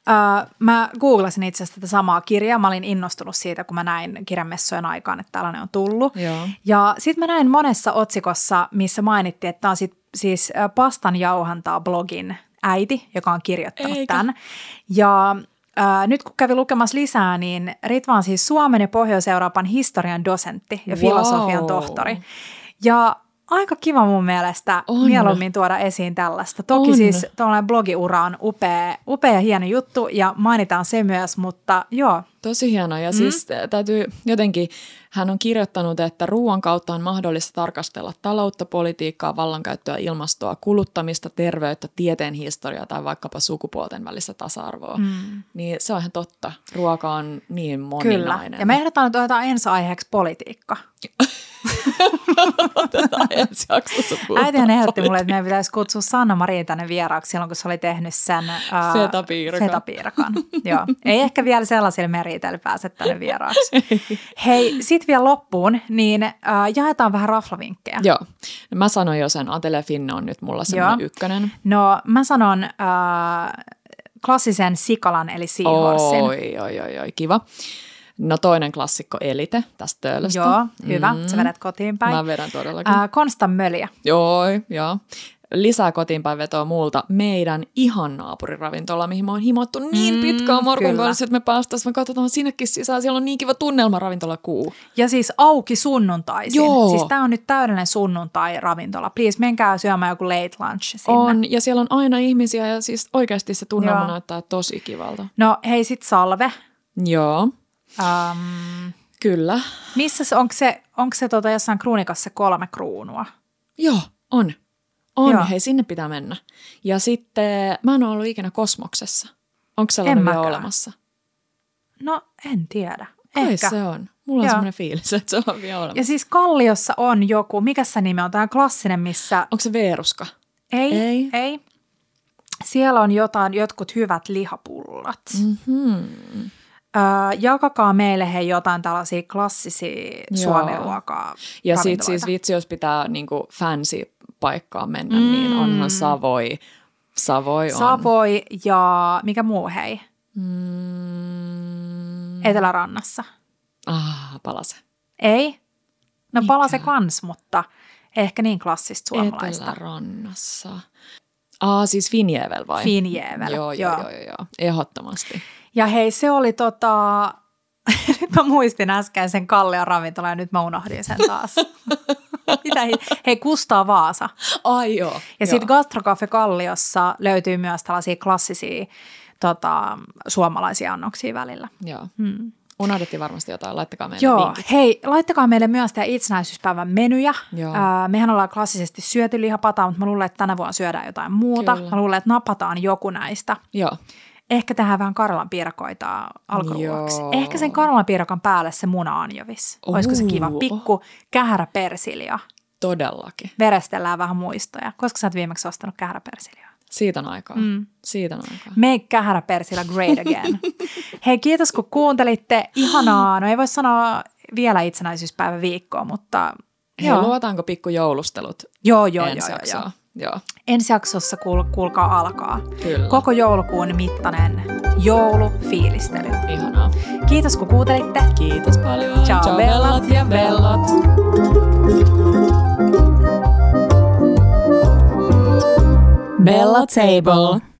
Uh, mä googlasin itse asiassa tätä samaa kirjaa. Mä olin innostunut siitä, kun mä näin kirjamessojen aikaan, että tällainen on tullut. Joo. Ja sitten mä näin monessa otsikossa, missä mainittiin, että tämä on sit, siis äh, Pastan jauhantaa blogin äiti, joka on kirjoittanut Eikä. tämän. Ja äh, nyt kun kävi lukemassa lisää, niin Ritva on siis Suomen ja Pohjois-Euroopan historian dosentti ja Wow. filosofian tohtori. Ja aika kiva mun mielestä On. mieluummin tuoda esiin tällaista. Toki On. siis tuollainen blogiura on upea, upea ja hieno juttu ja mainitaan se myös, mutta joo, Tosi hieno. Ja mm. siis täytyy jotenkin, hän on kirjoittanut, että ruoan kautta on mahdollista tarkastella taloutta, politiikkaa, vallankäyttöä, ilmastoa, kuluttamista, terveyttä, tieteen historiaa tai vaikkapa sukupuolten välistä tasa-arvoa. Mm. Niin se on ihan totta. Ruoka on niin kyllä. moninainen. Ja me ehdotaan, että otetaan ensi aiheeksi politiikka. otetaan ensi jaksossa Äitihän ehdotti mulle, että meidän pitäisi kutsua Sanna Marin tänne vieraaksi silloin, kun se oli tehnyt sen ää, Fetapiirakan. fetapiirakan. Joo. Ei ehkä vielä sellaisilla meriiteillä pääse tänne vieraaksi. Hei, sit vielä loppuun, niin ää, jaetaan vähän raflavinkkejä. Joo. Mä sanoin jo sen, Atele Finne on nyt mulla semmoinen Joo. ykkönen. No mä sanon ää, klassisen sikalan eli seahorsin. Oi, oi, oi, oi, kiva. No toinen klassikko Elite tästä töölöstä. Joo, hyvä. Mm. Sä vedät kotiin päin. Mä vedän todellakin. Ää, Konstan möliä. Joo, joo. Lisää kotiinpäin vetoa muulta meidän ihan naapuriravintola, mihin mä oon himottu niin Mm, pitkään Markun kyllä. kanssa, että me päästäisiin, me katsotaan sinnekin sisään. Siellä on niin kiva tunnelma ravintola kuu. Ja siis auki sunnuntaisin. Joo. Siis tää on nyt täydellinen sunnuntai-ravintola. Please, menkää syömään joku late lunch sinne. On, ja siellä on aina ihmisiä ja siis oikeasti se tunnelma Joo. näyttää tosi kivalta. No hei sit Salve. Joo, Um, kyllä. missä se, onko se, onko se tota jossain kruunikassa kolme kruunua? Joo, on. On, Joo. hei sinne pitää mennä. Ja sitten mä en ole ollut ikinä kosmoksessa. Onko sellainen En vielä olemassa? No en tiedä. Ehkä. se on. Mulla on Joo. semmoinen fiilis, että se on vielä olemassa. Ja siis Kalliossa on joku, mikä se nimi on, tämä klassinen, missä... Onko se Veeruska? Ei, Ei. ei. Siellä on jotain, jotkut hyvät lihapullat. Mm-hmm. Öö, jakakaa meille he jotain tällaisia klassisia suomiruokaa. Ja sitten siis vitsi, jos pitää niinku fancy paikkaan mennä, mm. niin onhan Savoi. Savoi on. Savoi ja mikä muu hei? Mm. Etelärannassa. Ah, palase. Ei? No Mikä? palase kans, mutta ehkä niin klassista suomalaista. Etelärannassa. Ah, siis Finjevel vai? Finjevel, Joo, joo, joo. joo, joo, joo. Ehdottomasti. Ja hei, se oli tota... nyt mä muistin äsken sen Kallion ravintola ja nyt mä unohdin sen taas. Mitä Hei, Kustaa Vaasa. Ai joo. Ja sitten Gastrocafe Kalliossa löytyy myös tällaisia klassisia tota, suomalaisia annoksia välillä. Joo. Hmm. Unohdettiin varmasti jotain, laittakaa meille Joo, vinkit. hei, laittakaa meille myös tämä itsenäisyyspäivän menyjä. Joo. Ää, mehän ollaan klassisesti syöty lihapataa, mutta mä luulen, että tänä vuonna syödään jotain muuta. Kyllä. Mä luulen, että napataan joku näistä. Joo. Ehkä tehdään vähän Karjalan piirakoita alkuruoksi. Joo. Ehkä sen Karjalan piirakan päälle se muna-anjovis. Olisiko se kiva? Ooh. Pikku kähärä persilja. Todellakin. Verestellään vähän muistoja. Koska sä oot viimeksi ostanut kähärä persiljaa? Siitä on aikaa. Mm. Siitä on aikaa. Make kähärä persilja great again. Hei, kiitos kun kuuntelitte. Ihanaa. No ei voi sanoa vielä itsenäisyyspäivän viikkoa, mutta Hei, joo. luotaanko pikku joulustelut Joo, joo, joo, joo, joo. Joo, Ensi jaksossa kuul, kuulkaa alkaa. kyllä. Koko joulukuun mittainen joulufiilistely. Ihanaa. Kiitos kun kuuntelitte. Kiitos paljon. Ciao, Ciao bellat bellat ja bellat. Bella Table.